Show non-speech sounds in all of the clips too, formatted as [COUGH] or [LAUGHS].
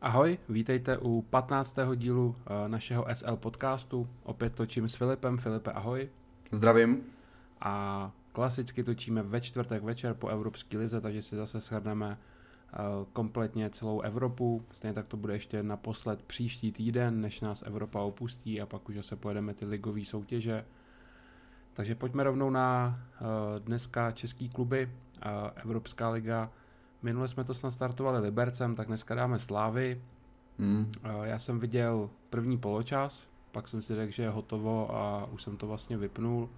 Ahoj, vítejte u 15. dílu eh, našeho SL podcastu. Opět točím s Filipem. Filipe, ahoj. Zdravím. A klasicky točíme ve čtvrtek večer po Evropské lize, takže si zase shrneme eh, kompletně celou Evropu. Stejně tak to bude ještě naposled příští týden, než nás Evropa opustí a pak už zase pojedeme ty ligové soutěže. Takže pojďme rovnou na eh, dneska český kluby. Evropská liga Minule jsme to snad startovali Libercem, tak dneska dáme Slávy. Hmm. Já jsem viděl první poločas, pak jsem si řekl, že je hotovo a už jsem to vlastně vypnul.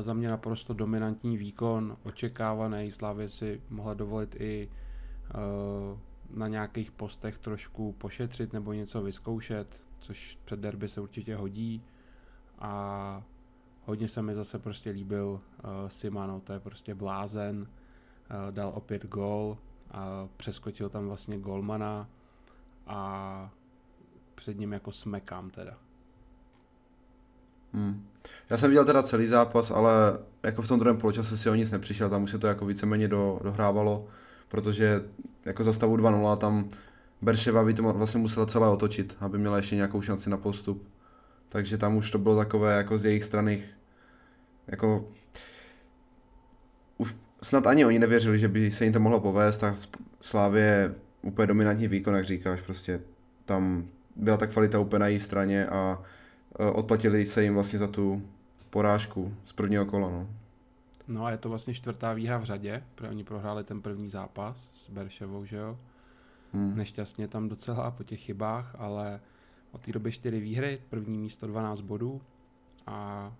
Za mě naprosto dominantní výkon, očekávaný. Slávě si mohla dovolit i na nějakých postech trošku pošetřit nebo něco vyzkoušet, což před derby se určitě hodí. A hodně se mi zase prostě líbil uh, Simano, to je prostě blázen dal opět gól a přeskočil tam vlastně golmana a před ním jako smekám teda. Hmm. Já jsem viděl teda celý zápas, ale jako v tom druhém poločase si o nic nepřišel, tam už se to jako víceméně do, dohrávalo, protože jako za stavu 2-0 tam Berševa by to vlastně musela celé otočit, aby měla ještě nějakou šanci na postup. Takže tam už to bylo takové jako z jejich strany jako snad ani oni nevěřili, že by se jim to mohlo povést a Slávě je úplně dominantní výkon, jak říkáš, prostě tam byla ta kvalita úplně na její straně a e, odplatili se jim vlastně za tu porážku z prvního kola. No. no a je to vlastně čtvrtá výhra v řadě, protože oni prohráli ten první zápas s Berševou, že jo? Hmm. Nešťastně tam docela po těch chybách, ale od té doby čtyři výhry, první místo 12 bodů a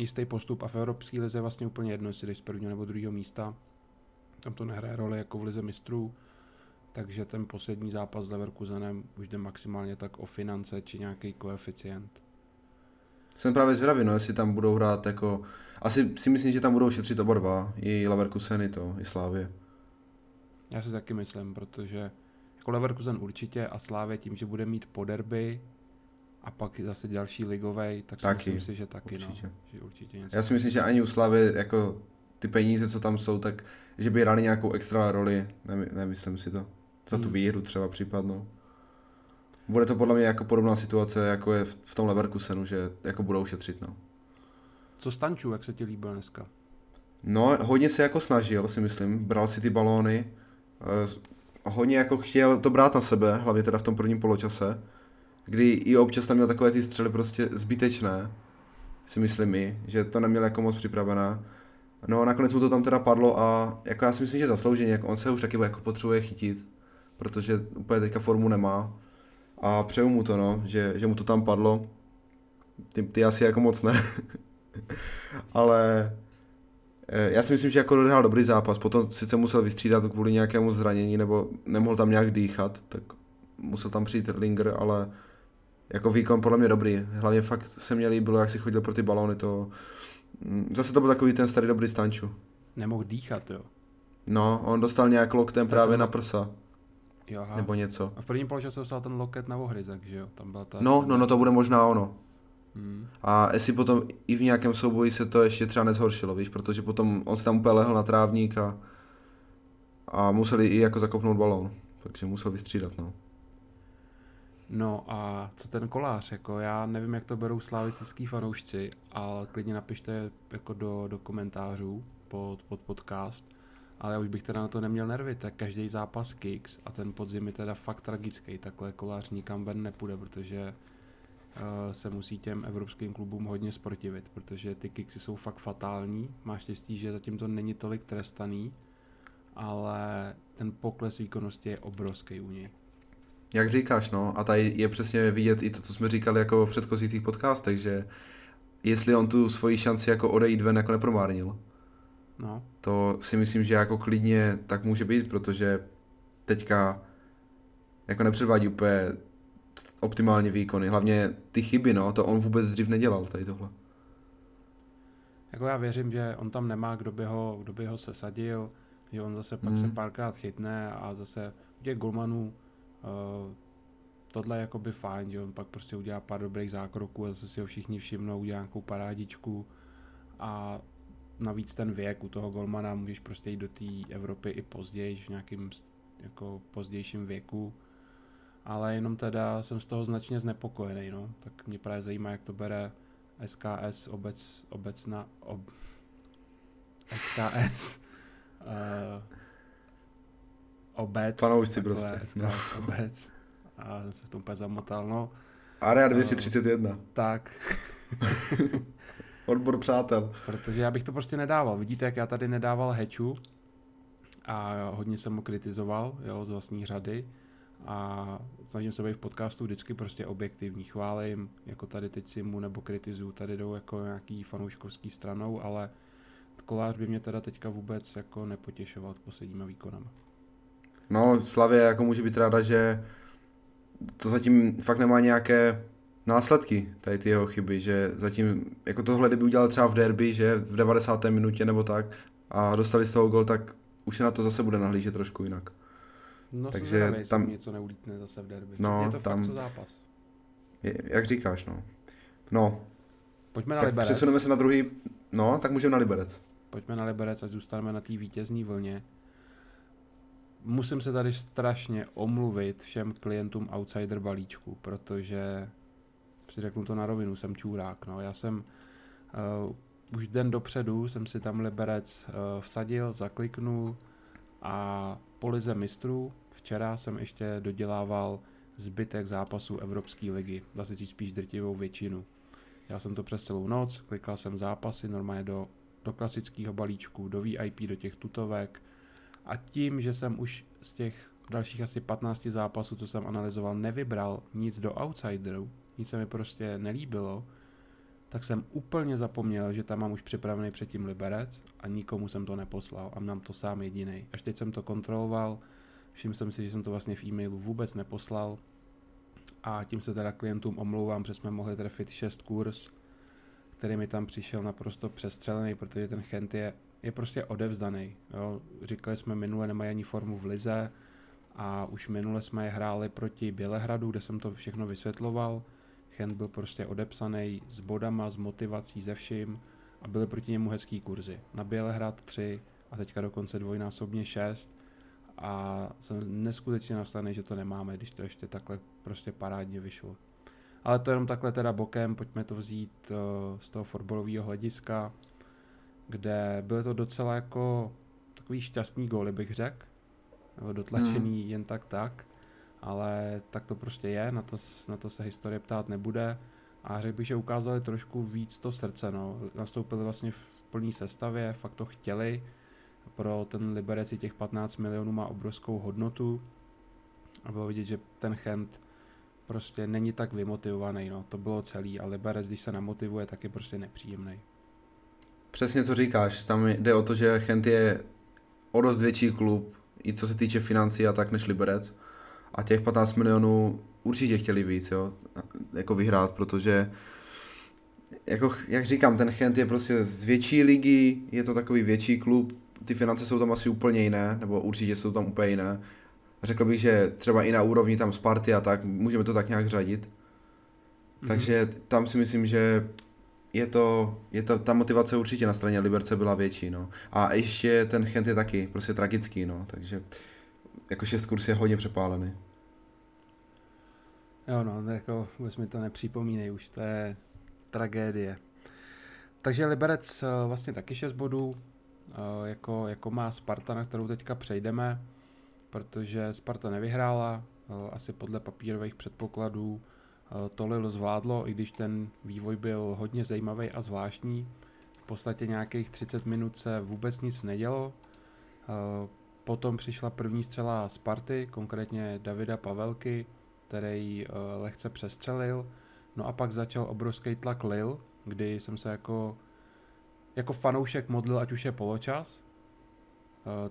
jistý postup a v Evropské lize je vlastně úplně jedno, jestli jdeš z prvního nebo druhého místa. Tam to nehraje roli jako v lize mistrů, takže ten poslední zápas s Leverkusenem už jde maximálně tak o finance či nějaký koeficient. Jsem právě zvědavý, no, jestli tam budou hrát jako... Asi si myslím, že tam budou šetřit oba dva, i Leverkusen, i to, i Slávě. Já si taky myslím, protože jako Leverkusen určitě a Slávě tím, že bude mít po derby, a pak zase další ligovej, tak si taky, myslím si, že taky, no, určitě. No, že určitě něco. Já si myslím, že ani u Slavy jako ty peníze, co tam jsou, tak že by hráli nějakou extra roli, ne, nemyslím si to. Za tu hmm. výhru třeba případnou. Bude to podle mě jako podobná situace, jako je v tom Leverkusenu, že jako budou šetřit, no. Co Stanču, jak se ti líbil dneska? No, hodně se jako snažil, si myslím, bral si ty balóny, eh, hodně jako chtěl to brát na sebe, hlavně teda v tom prvním poločase kdy i občas tam měl takové ty střely prostě zbytečné, si myslím mi, že to neměl jako moc připravená. No a nakonec mu to tam teda padlo a jako já si myslím, že zaslouženě, jako on se už taky jako potřebuje chytit, protože úplně teďka formu nemá. A přeju mu to, no, že, že mu to tam padlo. Ty, ty asi jako moc ne. [LAUGHS] Ale eh, já si myslím, že jako dohrál dobrý zápas, potom sice musel vystřídat kvůli nějakému zranění, nebo nemohl tam nějak dýchat, tak musel tam přijít Linger, ale jako výkon podle mě dobrý. Hlavně fakt se mě líbilo, jak si chodil pro ty balony, to... Zase to byl takový ten starý dobrý stanču. Nemohl dýchat, jo? No, on dostal nějak loktem právě na prsa. Jo, aha. Nebo něco. A v prvním poločase dostal ten loket na ohryzek, že jo? Tam byla ta... No, no, no, to bude možná ono. Hmm. A jestli potom i v nějakém souboji se to ještě třeba nezhoršilo, víš, protože potom on se tam úplně lehl na trávník a, a museli i jako zakopnout balón, takže musel vystřídat, no. No a co ten kolář, jako já nevím, jak to berou slavistický fanoušci, ale klidně napište jako do, do komentářů pod, pod podcast, ale já už bych teda na to neměl nervy, tak každý zápas kicks a ten podzim je teda fakt tragický, takhle kolář nikam ven nepůjde, protože uh, se musí těm evropským klubům hodně sportivit, protože ty kicksy jsou fakt fatální, máš štěstí, že zatím to není tolik trestaný, ale ten pokles výkonnosti je obrovský u něj. Jak říkáš, no, a tady je přesně vidět i to, co jsme říkali jako v předchozích těch podcastech, že jestli on tu svoji šanci jako odejít ven jako nepromárnil. No. To si myslím, že jako klidně tak může být, protože teďka jako nepředvádí úplně optimálně výkony. Hlavně ty chyby, no, to on vůbec dřív nedělal tady tohle. Jako já věřím, že on tam nemá, kdo by ho, kdo by ho sesadil, že on zase pak hmm. se párkrát chytne a zase u těch golmanů tohle je jakoby fajn, že on pak prostě udělá pár dobrých zákroků a zase si ho všichni všimnou, udělá nějakou parádičku. A navíc ten věk u toho golmana můžeš prostě jít do té Evropy i později, v nějakým jako pozdějším věku. Ale jenom teda jsem z toho značně znepokojený, no. Tak mě právě zajímá, jak to bere SKS obec, obecna, ob, SKS uh, [LAUGHS] obec. Fanoušci prostě. SKS no. obec. A jsem se v tom úplně zamotal, no. Area 231. Uh, tak. [LAUGHS] Odbor přátel. Protože já bych to prostě nedával. Vidíte, jak já tady nedával heču a hodně jsem ho kritizoval, jo, z vlastní řady a snažím se být v podcastu vždycky prostě objektivní. Chválím, jako tady teď si mu nebo kritizuju, tady jdou jako nějaký fanouškovský stranou, ale kolář by mě teda teďka vůbec jako nepotěšoval posledníma výkonama. No, Slavě jako může být ráda, že to zatím fakt nemá nějaké následky, tady ty jeho chyby, že zatím, jako tohle, kdyby udělal třeba v derby, že v 90. minutě nebo tak a dostali z toho gol, tak už se na to zase bude nahlížet trošku jinak. No, Takže zvědavý, tam něco neulítne zase v derby. No, je to tam, fakt co zápas. Je, jak říkáš, no. No. Pojďme na tak Liberec. Přesuneme se na druhý, no, tak můžeme na Liberec. Pojďme na Liberec a zůstaneme na té vítězní vlně. Musím se tady strašně omluvit všem klientům Outsider balíčku, protože si řeknu to na rovinu, jsem čůrák. No. Já jsem uh, už den dopředu jsem si tam Liberec uh, vsadil, zakliknul a po lize mistrů včera jsem ještě dodělával zbytek zápasů Evropské ligy, dá se říct spíš drtivou většinu. Já jsem to přes celou noc, klikal jsem zápasy normálně do, do klasického balíčku, do VIP, do těch tutovek a tím, že jsem už z těch dalších asi 15 zápasů, co jsem analyzoval, nevybral nic do outsiderů, nic se mi prostě nelíbilo, tak jsem úplně zapomněl, že tam mám už připravený předtím Liberec a nikomu jsem to neposlal a mám to sám jediný. Až teď jsem to kontroloval, všiml jsem si, že jsem to vlastně v e-mailu vůbec neposlal a tím se teda klientům omlouvám, že jsme mohli trefit 6 kurz, který mi tam přišel naprosto přestřelený, protože ten Chent je, je prostě odevzdaný. Jo. Říkali jsme minule, nemají ani formu v lize a už minule jsme je hráli proti Bělehradu, kde jsem to všechno vysvětloval Chent byl prostě odepsaný s bodama, s motivací, ze vším a byly proti němu hezký kurzy. Na Bělehrad 3 a teďka dokonce dvojnásobně 6 a jsem neskutečně nastavený, že to nemáme, když to ještě takhle prostě parádně vyšlo. Ale to jenom takhle teda bokem, pojďme to vzít uh, z toho fotbalového hlediska, kde byly to docela jako takový šťastný góly, bych řekl, dotlačený hmm. jen tak tak ale tak to prostě je, na to, na to se historie ptát nebude a řekl bych, že ukázali trošku víc to srdce, no. Nastoupili vlastně v plné sestavě, fakt to chtěli, pro ten Liberec těch 15 milionů má obrovskou hodnotu a bylo vidět, že ten Chent prostě není tak vymotivovaný, no. To bylo celý a Liberec, když se namotivuje, tak je prostě nepříjemný. Přesně co říkáš, tam jde o to, že Chent je o dost větší klub, i co se týče financí a tak než Liberec a těch 15 milionů určitě chtěli víc, jo, jako vyhrát, protože jako, jak říkám, ten Chent je prostě z větší ligy, je to takový větší klub, ty finance jsou tam asi úplně jiné, nebo určitě jsou tam úplně jiné. Řekl bych, že třeba i na úrovni tam Sparty a tak, můžeme to tak nějak řadit. Mm-hmm. Takže tam si myslím, že je to, je to, ta motivace určitě na straně Liberce byla větší, no. A ještě ten Chent je taky prostě tragický, no, takže jako šest kurs je hodně přepálený. Jo no, jako vůbec mi to nepřipomínej už, to je tragédie. Takže Liberec eh, vlastně taky 6 bodů, eh, jako, jako má Sparta, na kterou teďka přejdeme, protože Sparta nevyhrála, eh, asi podle papírových předpokladů to Lille zvládlo, i když ten vývoj byl hodně zajímavý a zvláštní. V podstatě nějakých 30 minut se vůbec nic nedělo. Potom přišla první střela Sparty, konkrétně Davida Pavelky, který uh, lehce přestřelil. No a pak začal obrovský tlak Lil, kdy jsem se jako, jako fanoušek modlil, ať už je poločas.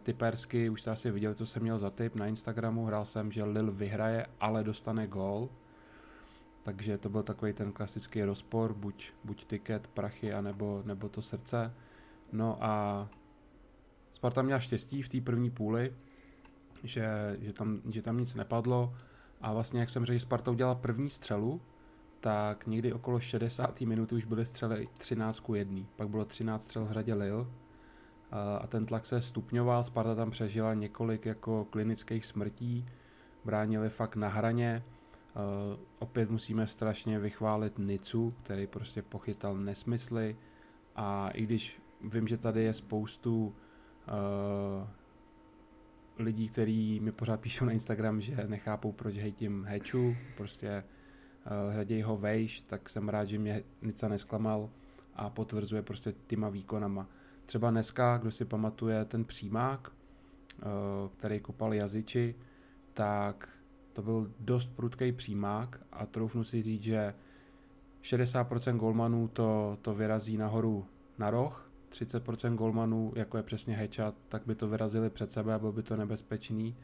Typersky, už jste asi viděli, co jsem měl za tip na Instagramu, hrál jsem, že Lil vyhraje, ale dostane gól. Takže to byl takový ten klasický rozpor, buď, buď tiket, prachy, anebo, nebo to srdce. No a Sparta měla štěstí v té první půli, že, že, tam, že tam nic nepadlo a vlastně jak jsem řekl, Sparta udělala první střelu, tak někdy okolo 60. minuty už byly střely 13 k 1. Pak bylo 13 střel v řadě Lil a ten tlak se stupňoval, Sparta tam přežila několik jako klinických smrtí bránili fakt na hraně. Uh, opět musíme strašně vychválit Nicu, který prostě pochytal nesmysly a i když vím, že tady je spoustu uh, lidí, kteří mi pořád píšou na Instagram, že nechápou, proč hejtím Heču, prostě uh, hledějí ho vejš, tak jsem rád, že mě Nica nesklamal a potvrzuje prostě těma výkonama. Třeba dneska, kdo si pamatuje ten přímák, uh, který kopal jazyči, tak to byl dost prudký přímák a troufnu si říct, že 60% golmanů to, to vyrazí nahoru na roh, 30% golmanů, jako je přesně Heča, tak by to vyrazili před sebe a bylo by to nebezpečný.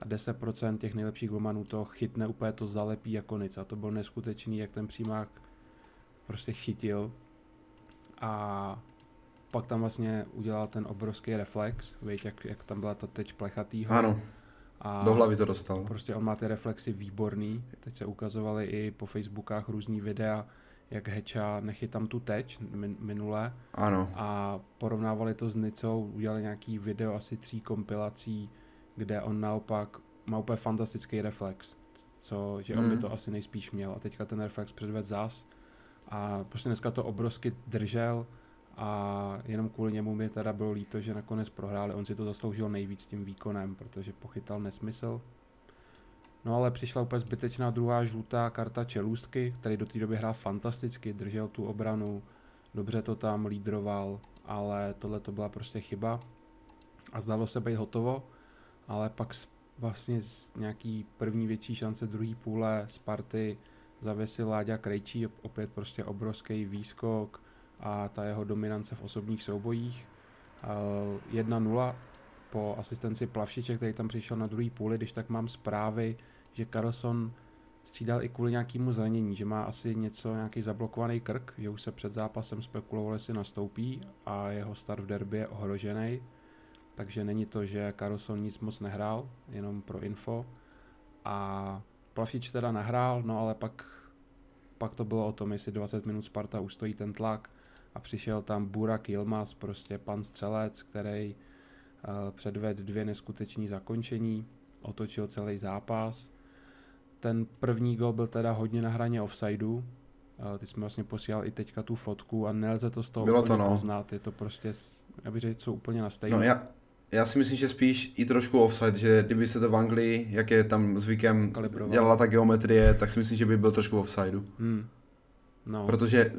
A 10% těch nejlepších golmanů to chytne úplně to zalepí jako nic. A to bylo neskutečný, jak ten přímák prostě chytil. A pak tam vlastně udělal ten obrovský reflex, víš, jak, jak tam byla ta teč plechatýho. Ano, a do hlavy to dostal. Prostě on má ty reflexy výborný, teď se ukazovaly i po Facebookách různý videa, jak Heča nechytám tu teč minule. Ano. A porovnávali to s Nicou, udělali nějaký video asi tří kompilací, kde on naopak má úplně fantastický reflex, co, že on by hmm. to asi nejspíš měl. A teďka ten reflex předved zas. A prostě dneska to obrovsky držel a jenom kvůli němu mi teda bylo líto, že nakonec prohráli. On si to zasloužil nejvíc tím výkonem, protože pochytal nesmysl. No ale přišla úplně zbytečná druhá žlutá karta Čelůstky, který do té doby hrál fantasticky, držel tu obranu, dobře to tam lídroval, ale tohle to byla prostě chyba. A zdalo se být hotovo, ale pak vlastně z nějaký první větší šance druhé půle Sparty zavěsil Láďa Krejčí, opět prostě obrovský výskok a ta jeho dominance v osobních soubojích. 1-0 po asistenci Plavšiče, který tam přišel na druhý půli, když tak mám zprávy, že Carlson střídal i kvůli nějakému zranění, že má asi něco, nějaký zablokovaný krk, že už se před zápasem spekulovalo, jestli nastoupí a jeho start v derby je ohrožený. Takže není to, že Carlson nic moc nehrál, jenom pro info. A Plavšič teda nahrál, no ale pak, pak to bylo o tom, jestli 20 minut Sparta ustojí ten tlak a přišel tam Burak Yilmaz, prostě pan střelec, který uh, předvedl dvě neskutečné zakončení, otočil celý zápas ten první gol byl teda hodně na hraně offsideu. Ty jsme vlastně posílali i teďka tu fotku a nelze to z toho Bylo to, no. poznat. Je to prostě, já bych řekl, jsou úplně na stejné. No já, já si myslím, že spíš i trošku offside, že kdyby se to v Anglii, jak je tam zvykem, Kalibroval. dělala ta geometrie, tak si myslím, že by byl trošku offsideu. Hmm. No. Protože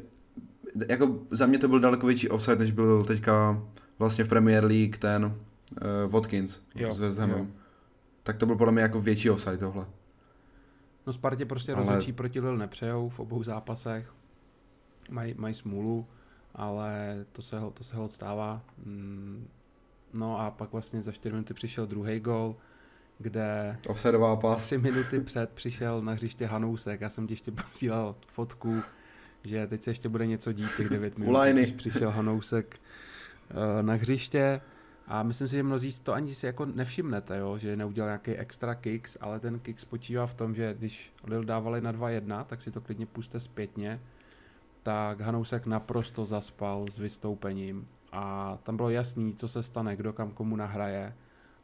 jako za mě to byl daleko větší offside, než byl teďka vlastně v Premier League ten uh, Watkins jo, s West Hamem. Tak to byl podle mě jako větší offside tohle. No Spartě prostě ale... rozhodčí proti Lille nepřejou v obou zápasech. Mají maj smůlu, ale to se, to se hod stává. Mm, no a pak vlastně za 4 minuty přišel druhý gol, kde Offsideová pás. 3 minuty před přišel na hřiště Hanousek. Já jsem ti ještě posílal fotku, že teď se ještě bude něco dít těch 9 [LAUGHS] minut, když přišel Hanousek eh, na hřiště. A myslím si, že mnozí to ani si jako nevšimnete, jo? že neudělal nějaký extra kicks, ale ten kick spočívá v tom, že když Lil dávali na 2-1, tak si to klidně puste zpětně, tak Hanousek naprosto zaspal s vystoupením a tam bylo jasný, co se stane, kdo kam komu nahraje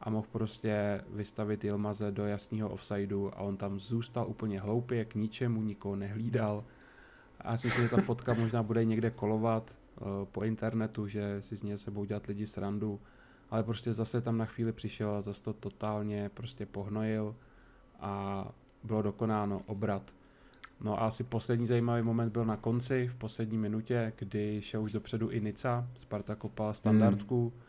a mohl prostě vystavit Jilmaze do jasného offsideu a on tam zůstal úplně hloupě, k ničemu, nikoho nehlídal. A já si myslím, že ta fotka možná bude někde kolovat uh, po internetu, že si z něj sebou dělat lidi srandu ale prostě zase tam na chvíli přišel a zase to totálně prostě pohnojil a bylo dokonáno obrat. No a asi poslední zajímavý moment byl na konci, v poslední minutě, kdy šel už dopředu i Nica, Sparta kopala standardku hmm.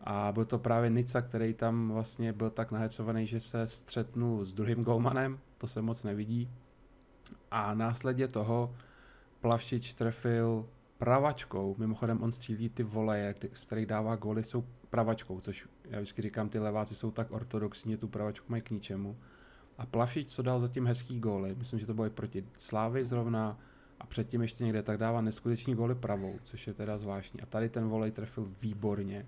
a byl to právě Nica, který tam vlastně byl tak nahecovaný, že se střetnul s druhým golmanem, to se moc nevidí. A následně toho Plavšič trefil pravačkou, mimochodem on střílí ty voleje, z kterých dává góly, jsou pravačkou, což já vždycky říkám, ty leváci jsou tak ortodoxní, tu pravačku mají k ničemu. A Plavšič, co dal zatím hezký góly, myslím, že to bylo i proti Slávy zrovna a předtím ještě někde, tak dává neskutečný góly pravou, což je teda zvláštní. A tady ten volej trefil výborně.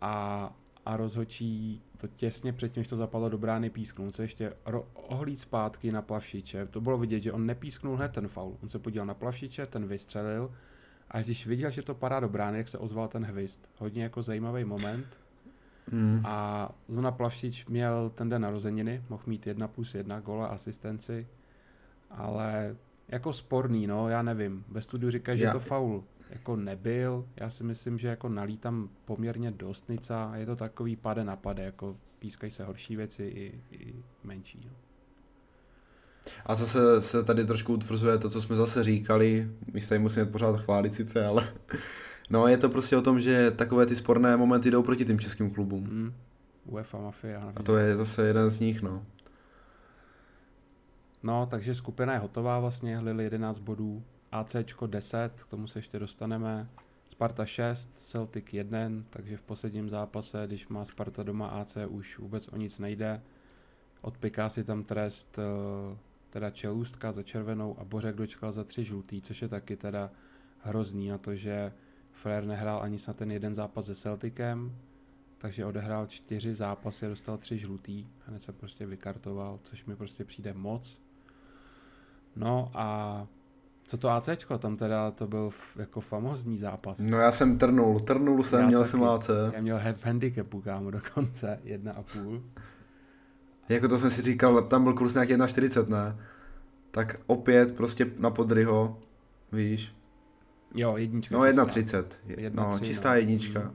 A, a rozhočí to těsně předtím, než to zapadlo do brány, písknul se ještě ro- ohlíd zpátky na Plavšiče. To bylo vidět, že on nepísknul hned ten faul. On se podíval na Plavšiče, ten vystřelil a když viděl, že to padá do brány, jak se ozval ten hvist. Hodně jako zajímavý moment. Hmm. A Zona Plavšič měl ten den narozeniny, mohl mít jedna plus jedna gola asistenci, ale jako sporný, no, já nevím. Ve studiu říkají, já... že to faul jako nebyl. Já si myslím, že jako nalítám poměrně dost nica. Je to takový pade na pade, jako pískají se horší věci i, i menší. No. A zase se tady trošku utvrzuje to, co jsme zase říkali. My se tady musíme pořád chválit sice, ale [LAUGHS] no je to prostě o tom, že takové ty sporné momenty jdou proti tím českým klubům. Mm. UEFA Mafia. A to je zase jeden z nich, no. No, takže skupina je hotová vlastně, Lille 11 bodů, AC 10, k tomu se ještě dostaneme, Sparta 6, Celtic 1, takže v posledním zápase, když má Sparta doma AC, už vůbec o nic nejde. Odpiká si tam trest eh, teda Čelůstka za červenou a Bořek dočkal za tři žlutý, což je taky teda hrozný na to, že Flair nehrál ani na ten jeden zápas se Celticem, takže odehrál čtyři zápasy a dostal tři žlutý, hned se prostě vykartoval, což mi prostě přijde moc. No a co to ACčko, tam teda to byl jako famózní zápas. No já jsem trnul, trnul jsem, já měl taky, jsem AC. Já měl v handicapu, kámo, dokonce, jedna a půl. Jako to jsem si říkal, tam byl kurz nějaký 1,40, ne? Tak opět prostě na podryho, víš. Jo, jednička. No 1,30. No, čistá no. jednička. Mm.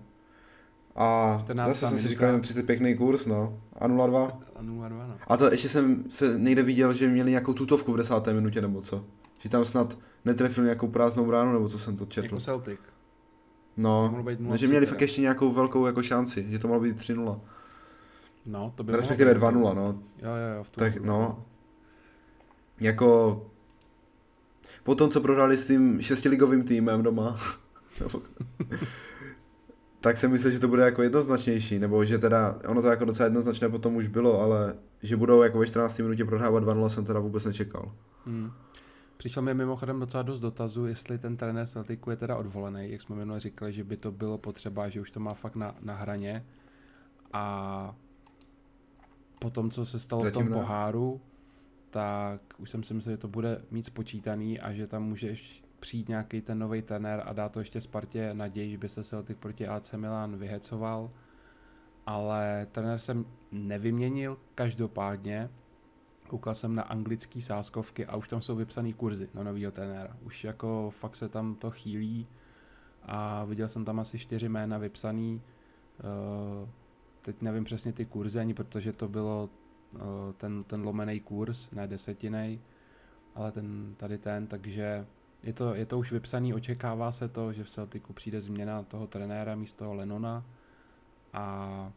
A zase jsem si říkal, 30 pěkný kurz, no. A 0,2. A 0,2, no. A to ještě jsem se někde viděl, že měli nějakou tutovku v desáté minutě, nebo co? Že tam snad netrefil nějakou prázdnou bránu, nebo co jsem to četl. Jako Celtic. No, že měli fakt ještě nějakou velkou jako šanci, že to mohlo být 3-0. No, to by Respektive 2-0, no. Jo, jo, jo, v tom Tak, no. Jako... Po tom, co prohráli s tím šestiligovým týmem doma, [LAUGHS] tak jsem myslel, že to bude jako jednoznačnější, nebo že teda, ono to jako docela jednoznačné potom už bylo, ale že budou jako ve 14. minutě prohrávat 2-0 jsem teda vůbec nečekal. Hmm. Přišlo mi mimochodem docela dost dotazů, jestli ten trenér Celticu je teda odvolený, jak jsme minule říkali, že by to bylo potřeba, že už to má fakt na, na hraně. A po tom, co se stalo Zatím v tom ne. poháru, tak už jsem si myslel, že to bude mít spočítaný a že tam může přijít nějaký ten nový trenér a dá to ještě Spartě naději, že by se Celtic proti AC Milan vyhecoval. Ale trenér jsem nevyměnil, každopádně koukal jsem na anglický sáskovky a už tam jsou vypsaný kurzy na novýho trenéra. Už jako fakt se tam to chýlí a viděl jsem tam asi čtyři jména vypsaný. Uh, teď nevím přesně ty kurzy ani, protože to bylo uh, ten, ten lomený kurz, ne desetinej, ale ten, tady ten, takže je to, je to už vypsaný, očekává se to, že v Celticu přijde změna toho trenéra místo Lenona a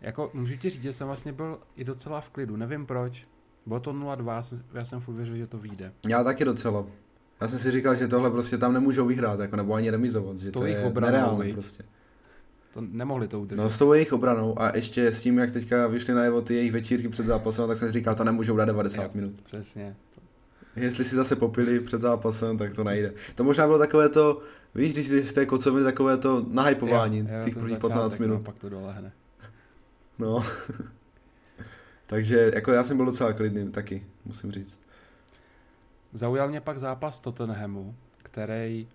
jako můžu ti říct, že jsem vlastně byl i docela v klidu, nevím proč, bylo to 0-2, já jsem furt věřil, že to vyjde. Já taky docela. Já jsem si říkal, že tohle prostě tam nemůžou vyhrát, jako, nebo ani remizovat, že to je nereálné prostě. To nemohli to udržet. No s tou jejich obranou a ještě s tím, jak teďka vyšly najevo ty jejich večírky před zápasem, tak jsem si říkal, to nemůžou dát 90 jo, minut. Přesně. Jestli si zase popili před zápasem, tak to nejde. To možná bylo takové to, víš, když té kocoviny takové to nahypování těch prvních 15 minut. No, pak to dolehne. No. [LAUGHS] Takže jako já jsem byl docela klidný taky, musím říct. Zaujal mě pak zápas Tottenhamu, který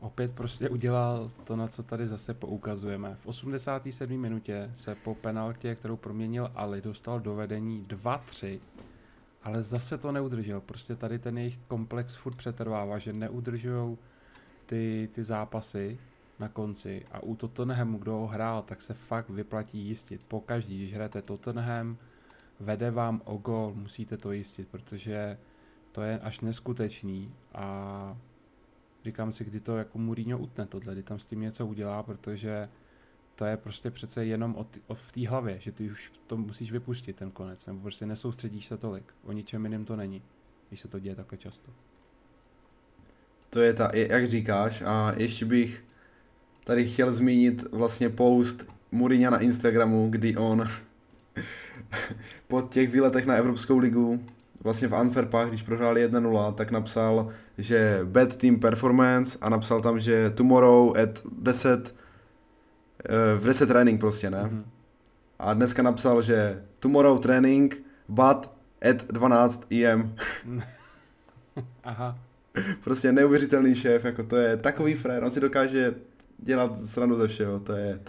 opět prostě udělal to, na co tady zase poukazujeme. V 87. minutě se po penaltě, kterou proměnil Ali, dostal do vedení 2-3, ale zase to neudržel. Prostě tady ten jejich komplex furt přetrvává, že neudržují ty, ty zápasy na konci. A u Tottenhamu, kdo ho hrál, tak se fakt vyplatí jistit. Pokaždý, když hrajete Tottenham, vede vám o gol, musíte to jistit, protože to je až neskutečný a říkám si, kdy to jako Mourinho utne tohle, kdy tam s tím něco udělá, protože to je prostě přece jenom o, t- o v té hlavě, že ty už to musíš vypustit ten konec, nebo prostě nesoustředíš se tolik. O ničem jiném to není, když se to děje takhle často. To je ta, jak říkáš, a ještě bych tady chtěl zmínit vlastně post Mourinha na Instagramu, kdy on [LAUGHS] po těch výletech na Evropskou ligu, vlastně v Antwerpách, když prohráli 1-0, tak napsal, že bad team performance a napsal tam, že tomorrow at 10 eh, v 10 trénink prostě, ne? Mm-hmm. A dneska napsal, že tomorrow training, but at 12 EM. [LAUGHS] Aha. Prostě neuvěřitelný šéf, jako to je takový frér, on si dokáže dělat srandu ze všeho, to je...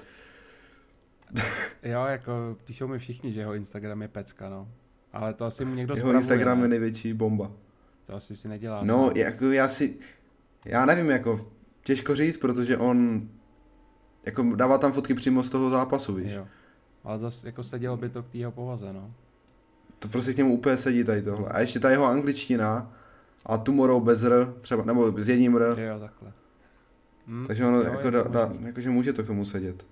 [LAUGHS] Jo, jako píšou mi všichni, že jeho Instagram je pecka, no. Ale to asi mu někdo Jeho spravuje, Instagram ne? je největší bomba. To asi si nedělá No, sám. jako já si, já nevím, jako těžko říct, protože on jako dává tam fotky přímo z toho zápasu, víš. Jo. Ale zase jako sedělo by to k jeho povaze, no. To prostě k němu úplně sedí tady tohle. A ještě ta jeho angličtina a tomorrow bez r, třeba, nebo s jedním r, Jo, takhle. Hm, takže ono jo, jako, je da, da, jakože může to k tomu sedět.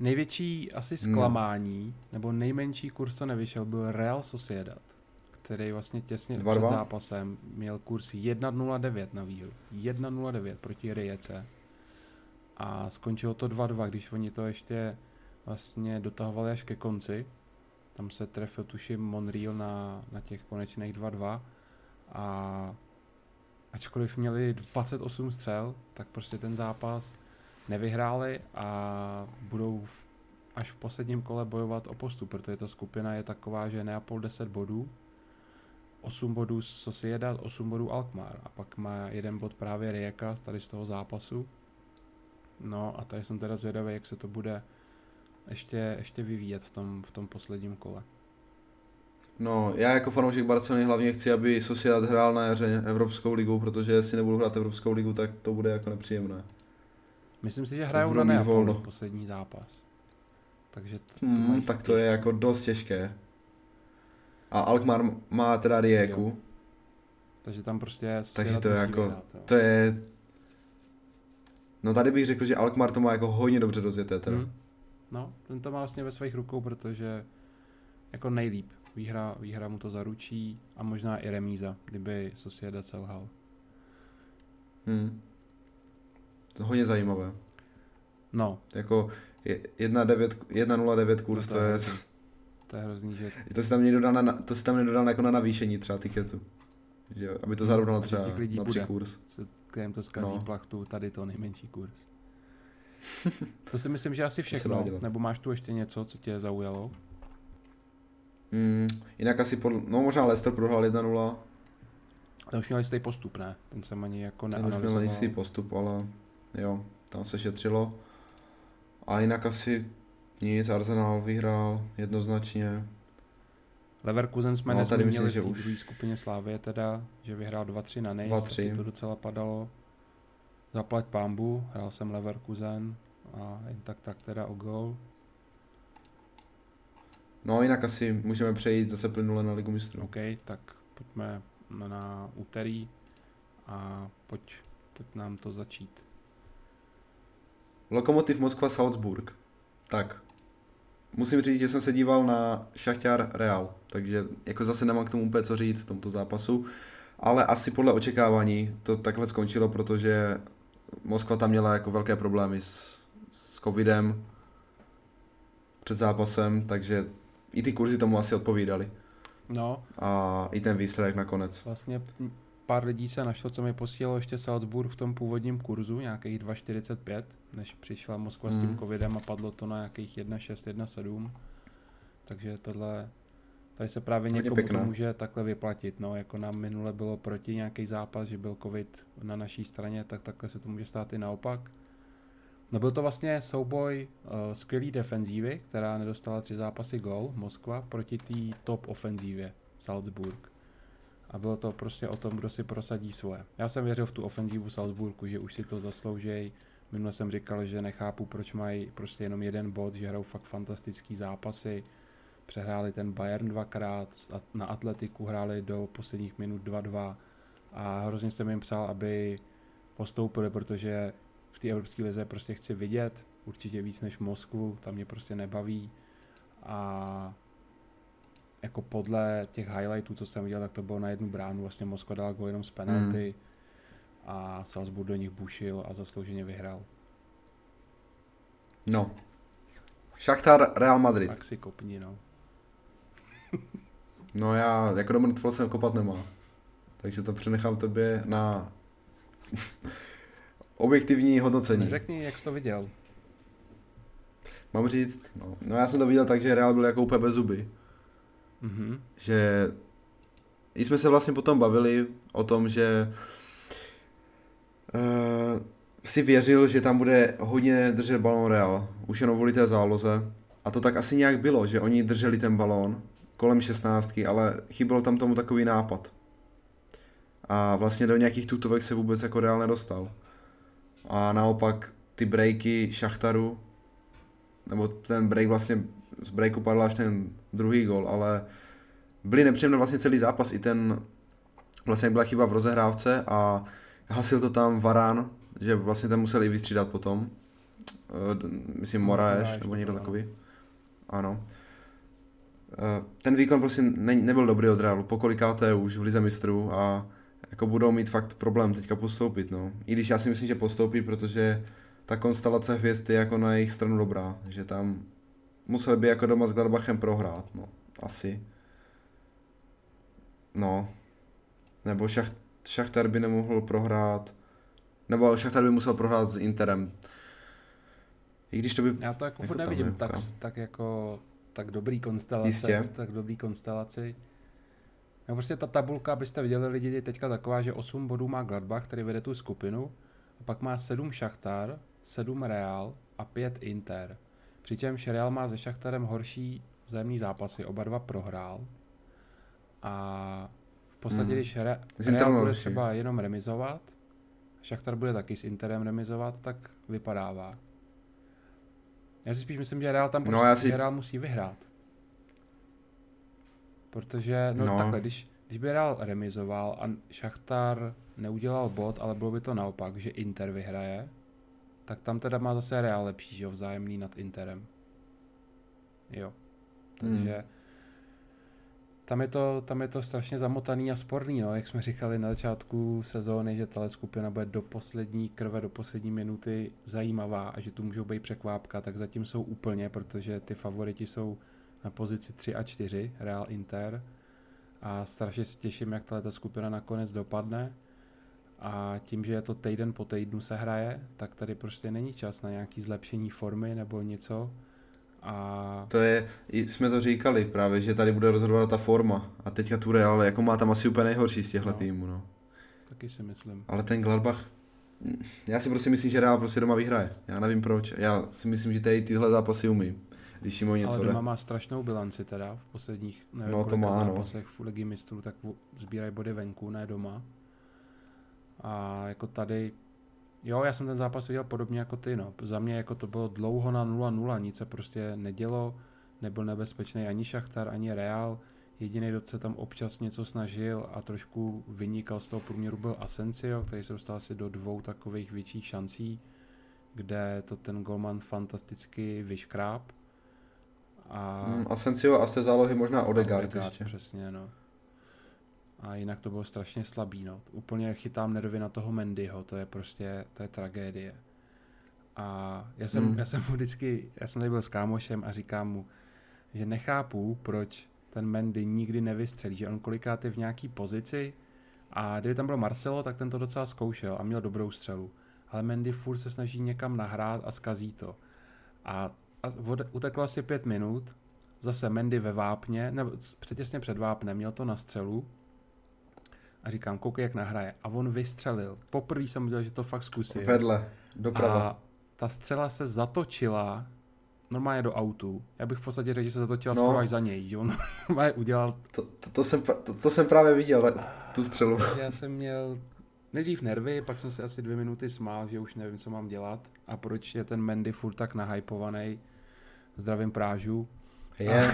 Největší asi zklamání, nebo nejmenší kurz, co nevyšel, byl Real Sociedad, který vlastně těsně 2:2? před zápasem měl kurz 1.09 na výhru. 1.09 proti Rijece. A skončilo to 2-2, když oni to ještě vlastně dotahovali až ke konci. Tam se trefil tuším Monreal na, na těch konečných 2-2 a ačkoliv měli 28 střel, tak prostě ten zápas nevyhráli a budou v, až v posledním kole bojovat o postup, protože ta skupina je taková, že Neapol 10 bodů, 8 bodů Sociedad, 8 bodů Alkmaar a pak má jeden bod právě Rijeka tady z toho zápasu. No a tady jsem teda zvědavý, jak se to bude ještě, ještě vyvíjet v tom, v tom posledním kole. No, já jako fanoušek Barcelony hlavně chci, aby Sociedad hrál na jaře Evropskou ligu, protože jestli nebudu hrát Evropskou ligu, tak to bude jako nepříjemné. Myslím si, že hrajou na mít Neapol volno. poslední zápas. Takže to Hmm, mají tak fakt to je jako dost těžké. A Alkmaar má teda Rijeku, Takže tam prostě takže to je jako, to je... No tady bych řekl, že Alkmaar to má jako hodně dobře rozjeté teda. Hmm. No, ten to má vlastně ve svých rukou, protože jako nejlíp. Výhra, výhra mu to zaručí a možná i remíza, kdyby Sociedad selhal. Hmm. To je hodně zajímavé. No, Jako je- 1,9 1,09 kurz, No to je... hrozný. to je hrozný, že To si tam někdo dal, na, to si tam někdo dal jako na navýšení třeba tiketu. Že, aby to zarovnalo třeba lidí na tři bude. kurz. kterým to zkazí No. plachtu, tady to nejmenší kurz. [LAUGHS] to si myslím, že asi všechno. Nebo máš tu ještě něco, co tě zaujalo? Hmm, jinak asi pod, no možná Leicester prohrál 1-0, Ten už měl jistý postup, ne? Ten jsem ani jako ten už měl jistý postup, ale jo, tam se šetřilo. A jinak asi nic, Arsenal vyhrál jednoznačně. Leverkusen jsme No, tady myslím, v že té už- druhé skupině Slávě teda, že vyhrál 2-3 na Nice, 2-3. taky to docela padalo. Zaplať pámbu, hrál jsem Leverkusen a jen tak tak teda o gol. No jinak asi můžeme přejít zase plynule na Ligu mistrů. OK, tak pojďme na, na úterý a pojď, pojď nám to začít. Lokomotiv Moskva Salzburg. Tak. Musím říct, že jsem se díval na Šachťár Real, takže jako zase nemám k tomu úplně co říct v tomto zápasu, ale asi podle očekávání to takhle skončilo, protože Moskva tam měla jako velké problémy s, s covidem před zápasem, takže i ty kurzy tomu asi odpovídaly. No, A i ten výsledek nakonec. vlastně pár lidí se našlo, co mi posílalo ještě Salzburg v tom původním kurzu, nějakých 2,45, než přišla Moskva s tím Mhm. covidem a padlo to na nějakých 1,6, 1,7. Takže tohle, tady se právě Hodně někomu pěkné. to může takhle vyplatit, no, jako nám minule bylo proti nějaký zápas, že byl covid na naší straně, tak takhle se to může stát i naopak. No byl to vlastně souboj uh, skvělý defenzívy, která nedostala tři zápasy gol, Moskva, proti té top ofenzívě, Salzburg. A bylo to prostě o tom, kdo si prosadí svoje. Já jsem věřil v tu ofenzívu Salzburgu, že už si to zasloužej. Minule jsem říkal, že nechápu, proč mají prostě jenom jeden bod, že hrajou fakt fantastický zápasy. Přehráli ten Bayern dvakrát, na Atletiku hráli do posledních minut 2-2 a hrozně jsem jim přál, aby postoupili, protože v té Evropské lize prostě chci vidět, určitě víc než Moskvu, tam mě prostě nebaví a jako podle těch highlightů, co jsem viděl, tak to bylo na jednu bránu, vlastně Moskva dala gol jenom z penalty a Salzburg do nich bušil a zaslouženě vyhrál. No. Šachtar Real Madrid. Tak si kopni, no. [LAUGHS] No já jako do mrtvol jsem kopat nemá. Takže to přenechám tobě na [LAUGHS] objektivní hodnocení. Řekni, jak jsi to viděl. Mám říct, no, no já jsem to viděl tak, že Real byl jako úplně bez zuby. Mhm. Že i jsme se vlastně potom bavili o tom, že uh, si věřil, že tam bude hodně držet balón Real, už jenom volí té záloze. A to tak asi nějak bylo, že oni drželi ten balón kolem 16, ale chyběl tam tomu takový nápad. A vlastně do nějakých tutovek se vůbec jako Real nedostal. A naopak ty breaky Šachtaru, nebo ten break vlastně, z breaku padl až ten druhý gol, ale byly nepříjemné vlastně celý zápas, i ten, vlastně byla chyba v rozehrávce a hasil to tam Varán, že vlastně tam museli vystřídat potom. Eh, myslím Moraes, nebo někdo takový. Ano. Eh, ten výkon prostě ne, nebyl dobrý od Realu, pokolikáté už v Lize mistrů a jako budou mít fakt problém teďka postoupit, no. I když já si myslím, že postoupí, protože ta konstelace hvězd je jako na jejich stranu dobrá, že tam museli by jako doma s Gladbachem prohrát, no. Asi. No. Nebo Šach, Šachtar by nemohl prohrát, nebo Šachtar by musel prohrát s Interem. I když to by... Já to jako furt nevidím je, tak, tak jako tak dobrý konstelace, Jistě. tak dobrý konstelaci. No prostě ta tabulka, abyste viděli lidi, je teďka taková, že 8 bodů má Gladbach, který vede tu skupinu, a pak má 7 Šachtar, 7 Real a 5 Inter. Přičemž Real má se Šachtarem horší vzájemný zápasy, oba dva prohrál. A v podstatě, hmm. když Re- Real bude třeba jenom remizovat, Šachtar bude taky s Interem remizovat, tak vypadává. Já si spíš myslím, že Real tam no, prostě no, si... Real musí vyhrát. Protože, no, no. takhle, když, když by Real remizoval a Šachtar neudělal bod, ale bylo by to naopak, že Inter vyhraje, tak tam teda má zase Real lepší, že jo, vzájemný nad Interem. Jo. Takže hmm. tam, je to, tam je to strašně zamotaný a sporný, no, jak jsme říkali na začátku sezóny, že tahle skupina bude do poslední krve, do poslední minuty zajímavá a že tu můžou být překvápka, tak zatím jsou úplně, protože ty favoriti jsou na pozici 3 a 4, Real Inter. A strašně se těším, jak tato skupina nakonec dopadne. A tím, že je to týden po týdnu se hraje, tak tady prostě není čas na nějaký zlepšení formy nebo něco. A... To je, jsme to říkali právě, že tady bude rozhodovat ta forma. A teďka tu Real, jako má tam asi úplně nejhorší z těchto no. týmů, no. Taky si myslím. Ale ten Gladbach, já si prostě myslím, že Real prostě doma vyhraje. Já nevím proč. Já si myslím, že tady tyhle zápasy umí když jim o něco Ale doma jde. má strašnou bilanci teda v posledních nevím, no, to má, no. zápasech no. v ligy mistrů, tak sbírají body venku, ne doma. A jako tady, jo, já jsem ten zápas viděl podobně jako ty, no. Za mě jako to bylo dlouho na 0-0, nic se prostě nedělo, nebyl nebezpečný ani Šachtar, ani Real. Jediný, kdo se tam občas něco snažil a trošku vynikal z toho průměru byl Asensio, který se dostal asi do dvou takových větších šancí, kde to ten golman fantasticky vyškráp. A hmm, Asensio a z té zálohy možná Odegaard, Odegaard ještě. Přesně, no. A jinak to bylo strašně slabý, no. Úplně chytám nervy na toho Mendyho, to je prostě, to je tragédie. A já jsem, hmm. já jsem mu vždycky, já jsem tady byl s kámošem a říkám mu, že nechápu, proč ten Mendy nikdy nevystřelí, že on kolikrát je v nějaký pozici a kdyby tam byl Marcelo, tak ten to docela zkoušel a měl dobrou střelu. Ale Mendy furt se snaží někam nahrát a skazí to. A a uteklo asi pět minut, zase Mendy ve vápně, nebo přetěsně před vápnem, měl to na střelu a říkám, koukej, jak nahraje. A on vystřelil. Poprvé jsem udělal, že to fakt zkusil. Vedle, doprava. A ta střela se zatočila normálně do autu. Já bych v podstatě řekl, že se zatočila no. skoro až za něj, že on [LAUGHS] udělal... To, to, to, jsem, to, to jsem právě viděl, tu střelu. [LAUGHS] Já jsem měl nejdřív nervy, pak jsem si asi dvě minuty smál, že už nevím, co mám dělat a proč je ten Mendy furt tak nahypovaný zdravím Prážu. Je,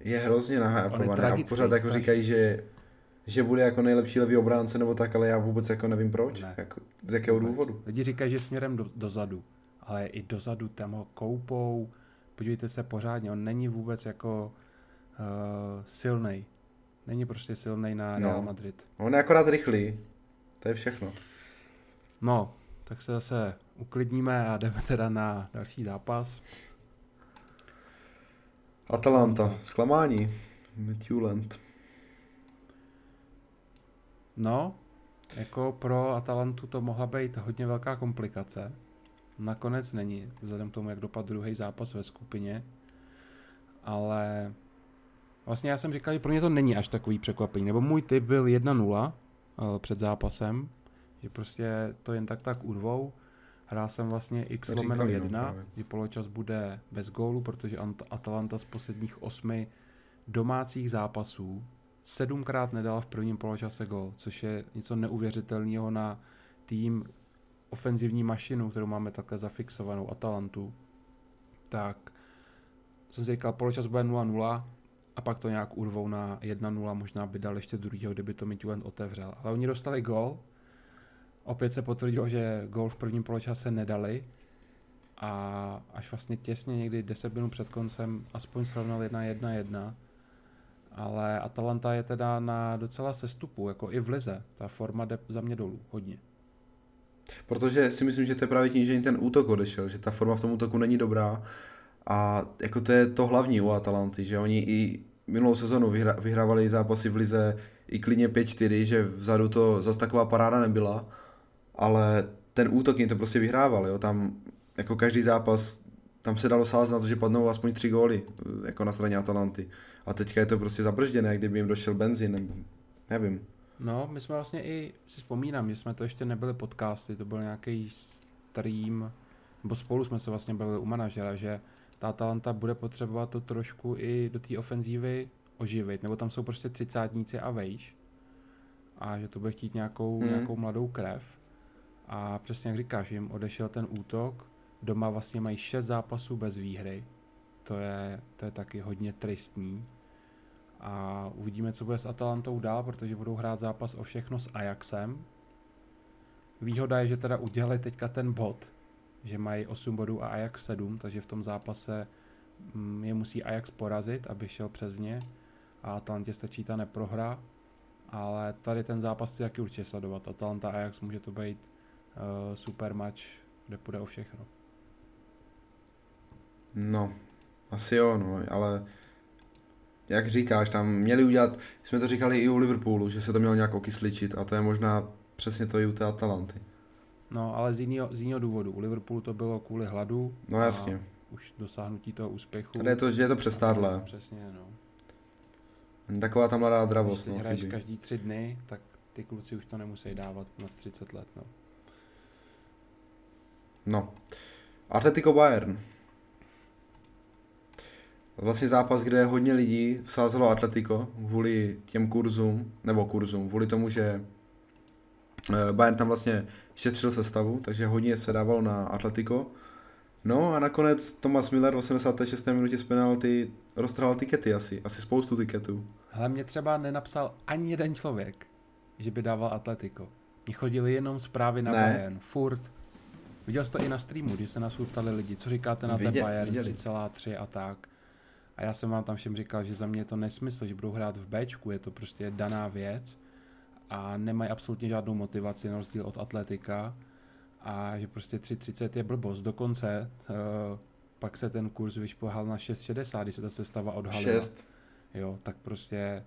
je hrozně nahypovaný a pořád jako říkají, že, že bude jako nejlepší levý obránce nebo tak, ale já vůbec jako nevím proč, ne. jako, z jakého vůbec. důvodu. Lidi říkají, že směrem do, dozadu, ale i dozadu tam ho koupou, podívejte se pořádně, on není vůbec jako uh, silnej. Není prostě silnej na no. Real Madrid. On je akorát rychlý, to je všechno. No, tak se zase uklidníme a jdeme teda na další zápas. Atalanta, zklamání. Matthewland. No, jako pro Atalantu to mohla být hodně velká komplikace. Nakonec není, vzhledem k tomu, jak dopadl druhý zápas ve skupině. Ale vlastně já jsem říkal, že pro ně to není až takový překvapení. Nebo můj typ byl 1-0 eh, před zápasem, že prostě to jen tak tak urvou. Hrál jsem vlastně x To lomeno říkali, no, 1, právě. kdy poločas bude bez gólu, protože Ant- Atalanta z posledních osmi domácích zápasů sedmkrát nedala v prvním poločase gól, což je něco neuvěřitelného na tým ofenzivní mašinu, kterou máme takhle zafixovanou, Atalantu. Tak jsem si říkal, poločas bude 0-0 a pak to nějak urvou na 1-0, možná by dal ještě druhýho, kdyby to Midtjylland otevřel. Ale oni dostali gól, opět se potvrdilo, že gól v prvním poločase nedali a až vlastně těsně někdy 10 minut před koncem aspoň srovnal 1-1-1, ale Atalanta je teda na docela sestupu, jako i v lize. Ta forma jde za mě dolů, hodně. Protože si myslím, že to je právě tím, že ten útok odešel, že ta forma v tom útoku není dobrá a jako to je to hlavní u Atalanty, že oni i minulou sezonu vyhra, vyhrávali zápasy v lize i klidně 5-4, že vzadu to zase taková paráda nebyla, ale ten útok jim to prostě vyhrával, jo, tam jako každý zápas tam se dalo sázet na to, že padnou aspoň tři góly, jako na straně Atalanty. A teďka je to prostě zabržděné, jak kdyby jim došel benzín, nebo nevím. No, my jsme vlastně i, si vzpomínám, že jsme to ještě nebyli podcasty, to byl nějaký stream, nebo spolu jsme se vlastně bavili u manažera, že ta Atalanta bude potřebovat to trošku i do té ofenzívy oživit, nebo tam jsou prostě třicátníci a vejš a že to bude chtít nějakou, Hmm. hmm. nějakou mladou krev a přesně jak říkáš, jim odešel ten útok, doma vlastně mají šest zápasů bez výhry, to je, to je taky hodně tristní a uvidíme, co bude s Atalantou dál, protože budou hrát zápas o všechno s Ajaxem. Výhoda je, že teda udělali teďka ten bod, že mají 8 bodů a Ajax 7, takže v tom zápase mm, je musí Ajax porazit, aby šel přes ně a Atalantě stačí ta neprohra, ale tady ten zápas si taky určitě sledovat. Atalanta Ajax může to být uh, super match, kde půjde o všechno. No, asi jo, no, ale jak říkáš, tam měli udělat, jsme to říkali i u Liverpoolu, že se to mělo nějak okysličit a to je možná přesně to i u té Atalanty. No, ale z jiného, z jiného důvodu. U Liverpoolu to bylo kvůli hladu. No jasně. Už dosáhnutí toho úspěchu. Tady je to, že je to přestárlé. Přesně, no. Taková ta mladá Když dravost, teď no, hraješ chybí. každý tři dny, tak ty kluci už to nemusí dávat nad 30 let, no. No. Atletico Bayern. Vlastně zápas, kde hodně lidí vsázelo Atletico kvůli těm kurzům, nebo kurzům, kvůli tomu, že eh, Bayern tam vlastně šetřil sestavu, takže hodně se dávalo na Atletico. No a nakonec Thomas Miller v 86. minutě z penalty roztrhal tikety asi, asi spoustu tiketů. Hele, mě třeba nenapsal ani jeden člověk, že by dával Atletico. Mně chodili jenom zprávy na Ne. Bayern, furt. Viděl jsi to i na streamu, když se nás ptali lidi, co říkáte na ten Vidě- Bayern viděli. 3,3 a tak. A já jsem vám tam všem říkal, že za mě je to nesmysl, že budou hrát v Bčku, je to prostě daná věc a nemají absolutně žádnou motivaci na rozdíl od Atletika a že prostě 3,30 je blbost. Dokonce uh, pak se ten kurz vyšplhal na 6,60, když se ta sestava odhalila. 6. Jo, tak prostě,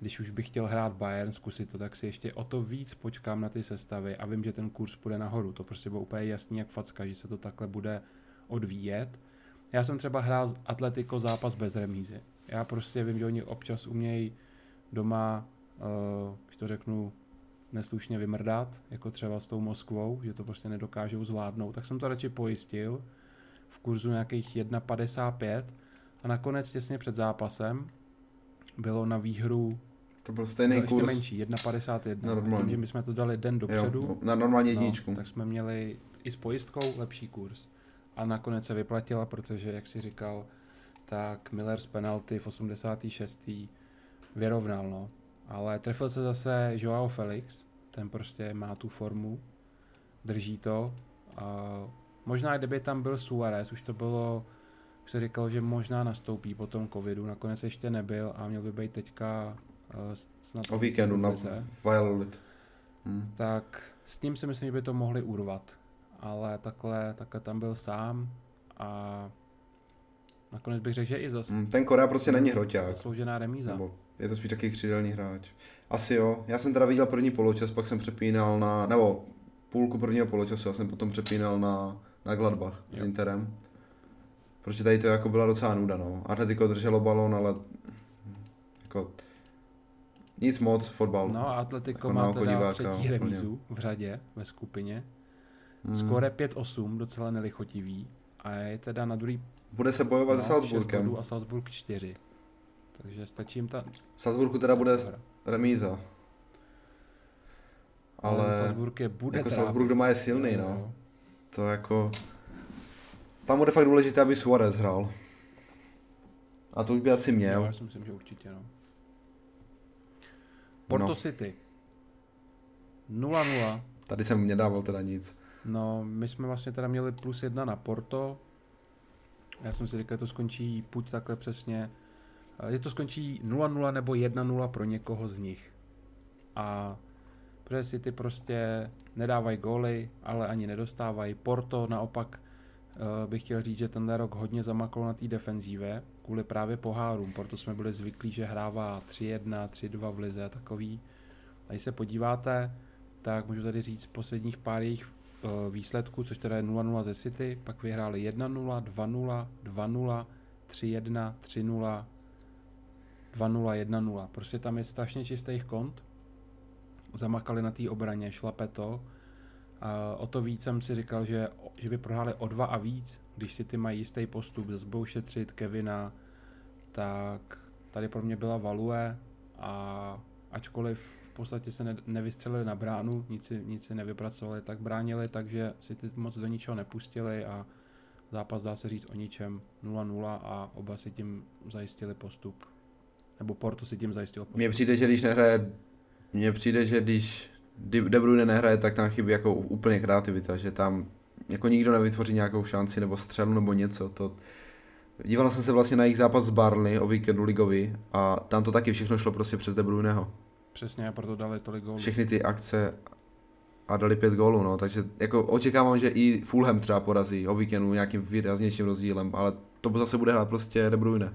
když už bych chtěl hrát Bayern, zkusit to, tak si ještě o to víc počkám na ty sestavy a vím, že ten kurz půjde nahoru. To prostě bylo úplně jasný jak facka, že se to takhle bude odvíjet. Já jsem třeba hrál Atletico zápas bez remízy. Já prostě vím, že oni občas umějí doma, uh, když to řeknu, neslušně vymrdat, jako třeba s tou Moskvou, že to prostě nedokážou zvládnout, tak jsem to radši pojistil v kurzu nějakých 1,55 a nakonec těsně před zápasem bylo na výhru To byl stejný ještě kurz. menší, 1,51. No, A normální. tím, že my jsme to dali den dopředu, Jo, na normální jedničku. No, tak jsme měli i s pojistkou lepší kurz. A nakonec se vyplatila, protože, jak si říkal, tak Miller z penalty v 86. vyrovnal, no. Ale trefil se zase Joao Felix, ten prostě má tu formu, drží to. A možná kdyby tam byl Suarez, už to bylo, už se říkalo, že možná nastoupí po tom covidu, nakonec ještě nebyl a měl by být teďka uh, snad O víkendu na v lize Valladolid. Hm. tak s tím si myslím, že by to mohli urvat. Ale takhle, takhle tam byl sám a nakonec bych řekl, že i zas Hm, Ten Korea prostě není hroťák. zasloužená remíza. Nebo je to spíš taky křídelný hráč. Asi jo. Já jsem teda viděl první poločas, pak jsem přepínal na, nebo půlku prvního poločasu, já jsem potom přepínal na, na Gladbach s Jo. Interem. Protože tady to jako byla docela nuda, no. Atletico drželo balon, ale jako nic moc, fotbal. No a Atletico Jako má teda diváka, třetí remízu v řadě ve skupině. Hmm. Skore 5-8, docela nelichotivý. A je teda na druhý... Bude se bojovat no, se Salzburgem. A Salzburg 4. Takže stačí jim ta... Salzburgu teda bude remíza. Ale, ale Salzburg je bude Jako Salzburg doma je silný, no. no. To jako... Tam bude fakt důležité, aby Suarez hrál. A to už by asi měl. Já si myslím, že určitě, no. Porto no. City. 0-0. Tady jsem nedával teda nic. No, my jsme vlastně teda měli plus jedna na Porto. Já jsem si říkal, že to skončí puť takhle přesně. Je to skončí 0-0 nebo 1-0 pro někoho z nich. A protože City prostě nedávají góly, ale ani nedostávají. Porto naopak uh, bych chtěl říct, že tenhle rok hodně zamaklo na té defenzíve, kvůli právě pohárům. Proto jsme byli zvyklí, že hrává 3-1, 3-2 v lize a takový. A když se podíváte, tak můžu tady říct posledních pár jejich uh, výsledků, což teda je 0-0 ze City, pak vyhráli 1-0, 2-0, 2-0, 3-1, 3-0, 2-0, 1-0. Prostě tam je strašně čistých kont. Zamakali na té obraně, šlape to. A o to víc jsem si říkal, že, že by prohráli o dva a víc, když si ty mají jistý postup, zase budou šetřit Kevina, tak tady pro mě byla Value a ačkoliv podstatě se ne, nevystřelili na bránu, nic si, nic si nevypracovali, tak bránili, takže si ty moc do ničeho nepustili a zápas dá se říct o ničem 0-0 a oba si tím zajistili postup. Nebo Porto si tím zajistil postup. Mně přijde, že když nehraje, mně přijde, že když De Bruyne nehraje, tak tam chybí jako úplně kreativita, že tam jako nikdo nevytvoří nějakou šanci nebo střelu nebo něco. To... Díval jsem se vlastně na jejich zápas s Barley o víkendu ligový a tam to taky všechno šlo prostě přes De Bruyneho. Přesně, a proto dali tolik gólů. Všechny ty akce a dali pět gólů, no, takže jako očekávám, že i Fulham třeba porazí o víkendu nějakým výraznějším rozdílem, ale to zase bude hrát prostě De Bruyne.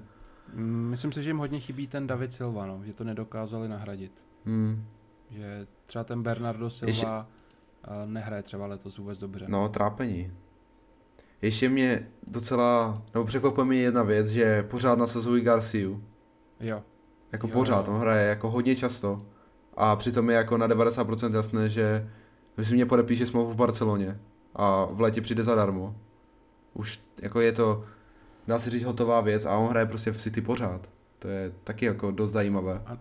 Mm, myslím si, že jim hodně chybí ten David Silva, no, že to nedokázali nahradit. Hmm. Že třeba ten Bernardo Silva Ještě... nehraje třeba letos vůbec dobře. No, trápení. Ještě mě docela, nebo překvapuje mě jedna věc, že pořád nasazují Garciu. Jo. Jako jo, pořád, on hraje jako hodně často. A přitom je jako na 90% jasné, že myslím, mě podepíše smlouvu v Barceloně a v létě přijde zadarmo. Už jako je to, dá se říct, hotová věc a on hraje prostě v City pořád. To je taky jako dost zajímavé. A,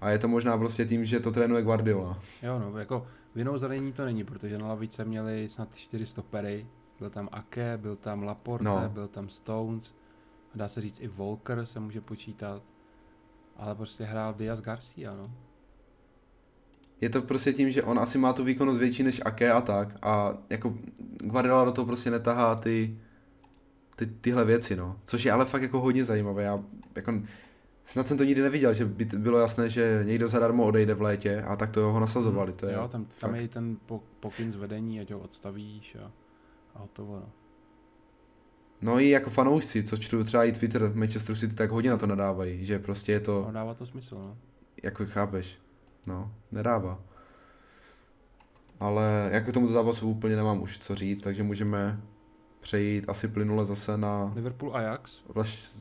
a je to možná prostě tím, že to trénuje Guardiola. Jo, no, jako vinou zranění to není, protože na lavice měli snad 4 stopery. Byl tam Ake, byl tam Laporte, no. byl tam Stones. A dá se říct i Volker se může počítat. Ale prostě hrál Diaz Garcia, no. Je to prostě tím, že on asi má tu výkonnost větší než Ake a tak. A jako Guardiola do toho prostě netahá ty, ty, tyhle věci, no. Což je ale fakt jako hodně zajímavé. Já jako Snad jsem to nikdy neviděl, že by bylo jasné, že někdo zadarmo odejde v létě a tak to ho nasazovali. To je jo, tam, tam je ten pokyn z vedení, ať ho odstavíš a, a hotovo. No. No i jako fanoušci, co čtu třeba i Twitter Manchester City, tak hodně na to nadávají, že prostě je to... No, dává to smysl, no. Jako chápeš, no, nedává. Ale jako tomu zápasu úplně nemám už co říct, takže můžeme přejít asi plynule zase na... Liverpool Ajax. Vlaš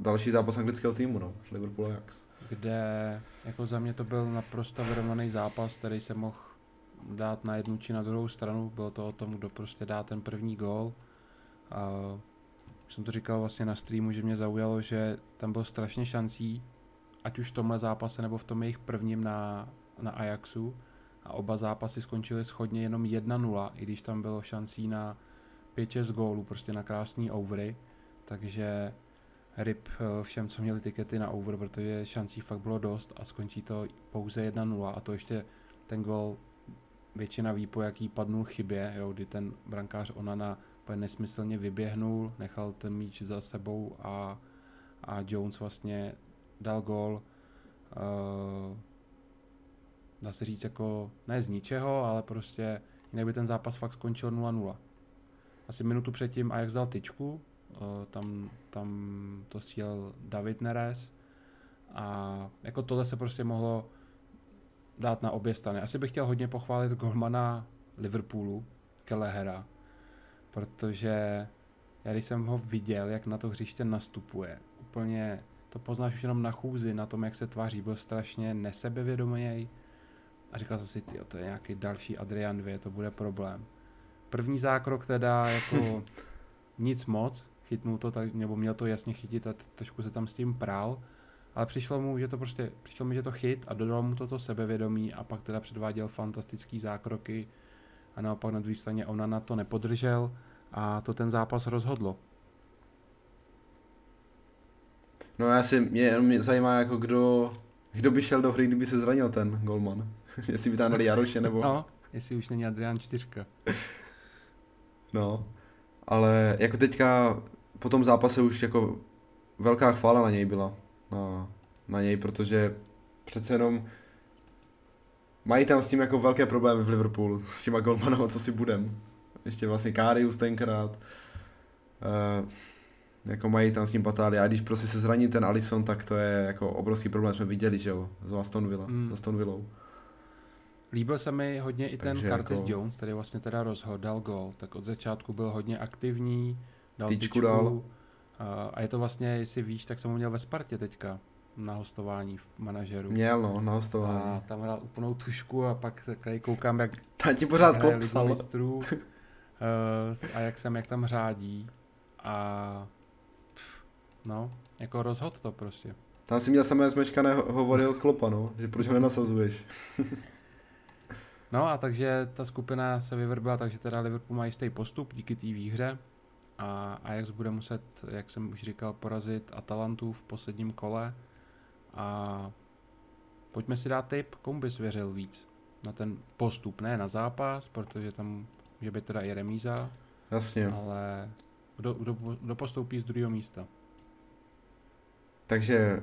další zápas anglického týmu, no, Liverpool Ajax. Kde jako za mě to byl naprosto vyrovnaný zápas, který se mohl dát na jednu či na druhou stranu. Bylo to o tom, kdo prostě dá ten první gól. A jsem to říkal vlastně na streamu, že mě zaujalo, že tam bylo strašně šancí, ať už v tomhle zápase nebo v tom jejich prvním na, na Ajaxu. A oba zápasy skončily schodně jenom 1-0, i když tam bylo šancí na 5-6 gólů, prostě na krásný overy. Takže ryb eh, všem, co měli tikety na over, protože šancí fakt bylo dost a skončí to pouze 1-0 a to ještě ten gol většina ví, po jaký padnul chybě, jo, kdy ten brankář Onana nesmyslně vyběhnul, nechal ten míč za sebou a, a Jones vlastně dal gol. Uh, dá se říct jako ne z ničeho, ale prostě jinak by ten zápas fakt skončil 0-0. Asi minutu předtím Ajax dal tyčku, Eh, tam, tam to střílel David Neres a jako tohle se prostě mohlo dát na obě strany. Asi bych chtěl hodně pochválit golmana Liverpoolu, Kelehera, protože já když jsem ho viděl, jak na to hřiště nastupuje, úplně to poznáš už jenom na chůzi, na tom, jak se tváří, byl strašně nesebevědomý. A říkal jsem si, ty, to je nějaký další Adrian 2, to bude problém. První zákrok teda jako [LAUGHS] nic moc, chytnul to tak, nebo měl to jasně chytit a trošku se tam s tím prál, ale přišlo mu, že to prostě, přišlo mi, že to chyt a dodal mu toto sebevědomí a pak teda předváděl fantastický zákroky a naopak na druhé straně ona na to nepodržel a to ten zápas rozhodlo. No já si, mě, mě zajímá jako kdo, kdo by šel do hry, kdyby se zranil ten golman. [LAUGHS] jestli by tam dali Jaroše nebo... No, jestli už není Adrián 4. [LAUGHS] no, ale jako teďka po tom zápase už jako velká chvála na něj byla. Na, na něj, protože přece jenom mají tam s tím jako velké problémy v Liverpoolu, s těma golmanama, co si budem. Ještě vlastně Karius tenkrát. Uh, jako mají tam s tím patály. A když prostě se zraní ten Alison, tak to je jako obrovský problém, jsme viděli, že jo, z Aston Villa, mm. Aston Villou. Líbil se mi hodně i ten Takže Curtis jako... Jones, který vlastně teda rozhodl, dal gol, tak od začátku byl hodně aktivní, dal tyčku, tyčku dal. A je to vlastně, jestli víš, tak jsem ho měl ve Spartě teďka na hostování v manažeru. Měl, no, na hostování. A tam hrál úplnou tušku a pak tady koukám, jak... [LAUGHS] Ta ti pořád klopsal. Mistrů, [LAUGHS] uh, a jak jsem, jak tam řádí. A No, jako rozhod to prostě. Tam si měl samé zmečkané hovory od Klopa, no, že proč ho nenasazuješ. [LAUGHS] no a takže ta skupina se vyvrbila, takže teda Liverpool má jistý postup díky té výhře a Ajax bude muset, jak jsem už říkal, porazit Atalantu v posledním kole a pojďme si dát tip, komu bys věřil víc na ten postup, ne na zápas, protože tam může být teda i remíza, Jasně. ale kdo, kdo, kdo postoupí z druhého místa? Takže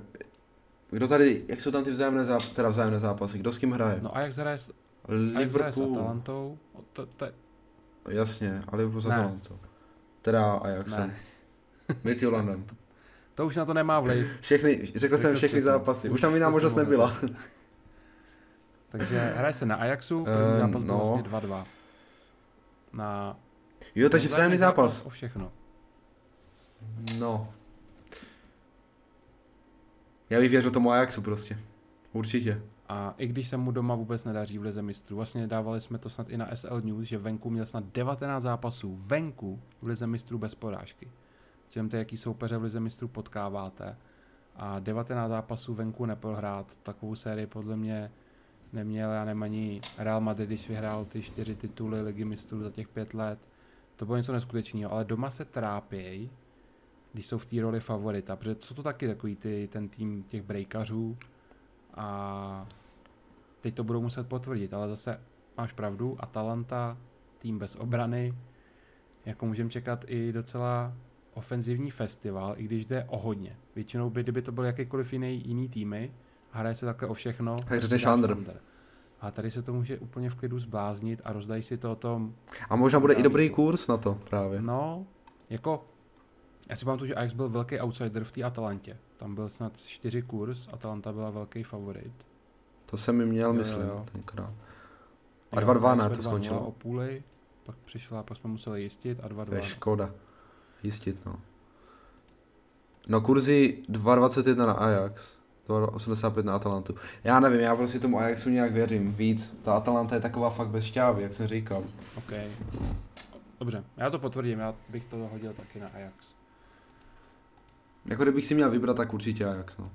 kdo tady, jak jsou tam ty vzájemné, záp- teda vzájemné zápasy, kdo s kým hraje? No a jak hraje s, Liverpool. S Atalantou? To, to... Jasně, a Liverpool s Atalantou. Teda Ajaxem. London. [LAUGHS] To už na to nemá vliv. Všechny, řekl, řekl jsem všechny zápasy. Už tam jiná možnost nebyla. takže hraje se na Ajaxu, první um, zápas byl no. vlastně 2-2. Na... Jo, takže vzájemný zápas. O všechno. No, já bych věřil tomu Ajaxu prostě. Určitě. A i když se mu doma vůbec nedaří v lize mistrů, vlastně dávali jsme to snad i na SL News, že venku měl snad 19 zápasů venku v lize mistrů bez porážky. Címte, jaký soupeře v lize mistrů potkáváte. A 19 zápasů venku neprohrát, takovou sérii podle mě neměl, já nevím ani Real Madrid, když vyhrál ty čtyři tituly ligy mistrů za těch pět let. To bylo něco neskutečného, ale doma se trápějí když jsou v té roli favorita, protože jsou to taky takový ty, ten tým těch breakařů a teď to budou muset potvrdit, ale zase máš pravdu, Atalanta, tým bez obrany, jako můžeme čekat i docela ofenzivní festival, i když jde o hodně. Většinou by, kdyby to byl jakýkoliv jiný, jiný týmy, a hraje se takhle o všechno. Šandr. A tady se to může úplně v klidu zbláznit a rozdají si to o tom. A možná bude i dobrý kurz na to právě. No, jako já si pamatuju, že Ajax byl velký outsider v té Atalantě. Tam byl snad čtyři kurz, Atalanta byla velký favorit. To jsem mi měl, jo, myslím, jo, tenkrát. A 2-2 ne, to skončilo. o půli, pak přišla, pak jsme museli jistit a 2-2. To je škoda. Jistit, no. No kurzy 2,21 na Ajax, 2,85 na Atalantu. Já nevím, já prostě tomu Ajaxu nějak věřím víc. Ta Atalanta je taková fakt bez šťávy, jak jsem říkal. OK. Dobře, já to potvrdím, já bych to hodil taky na Ajax. Jako kdybych si měl vybrat, tak určitě Ajax, no.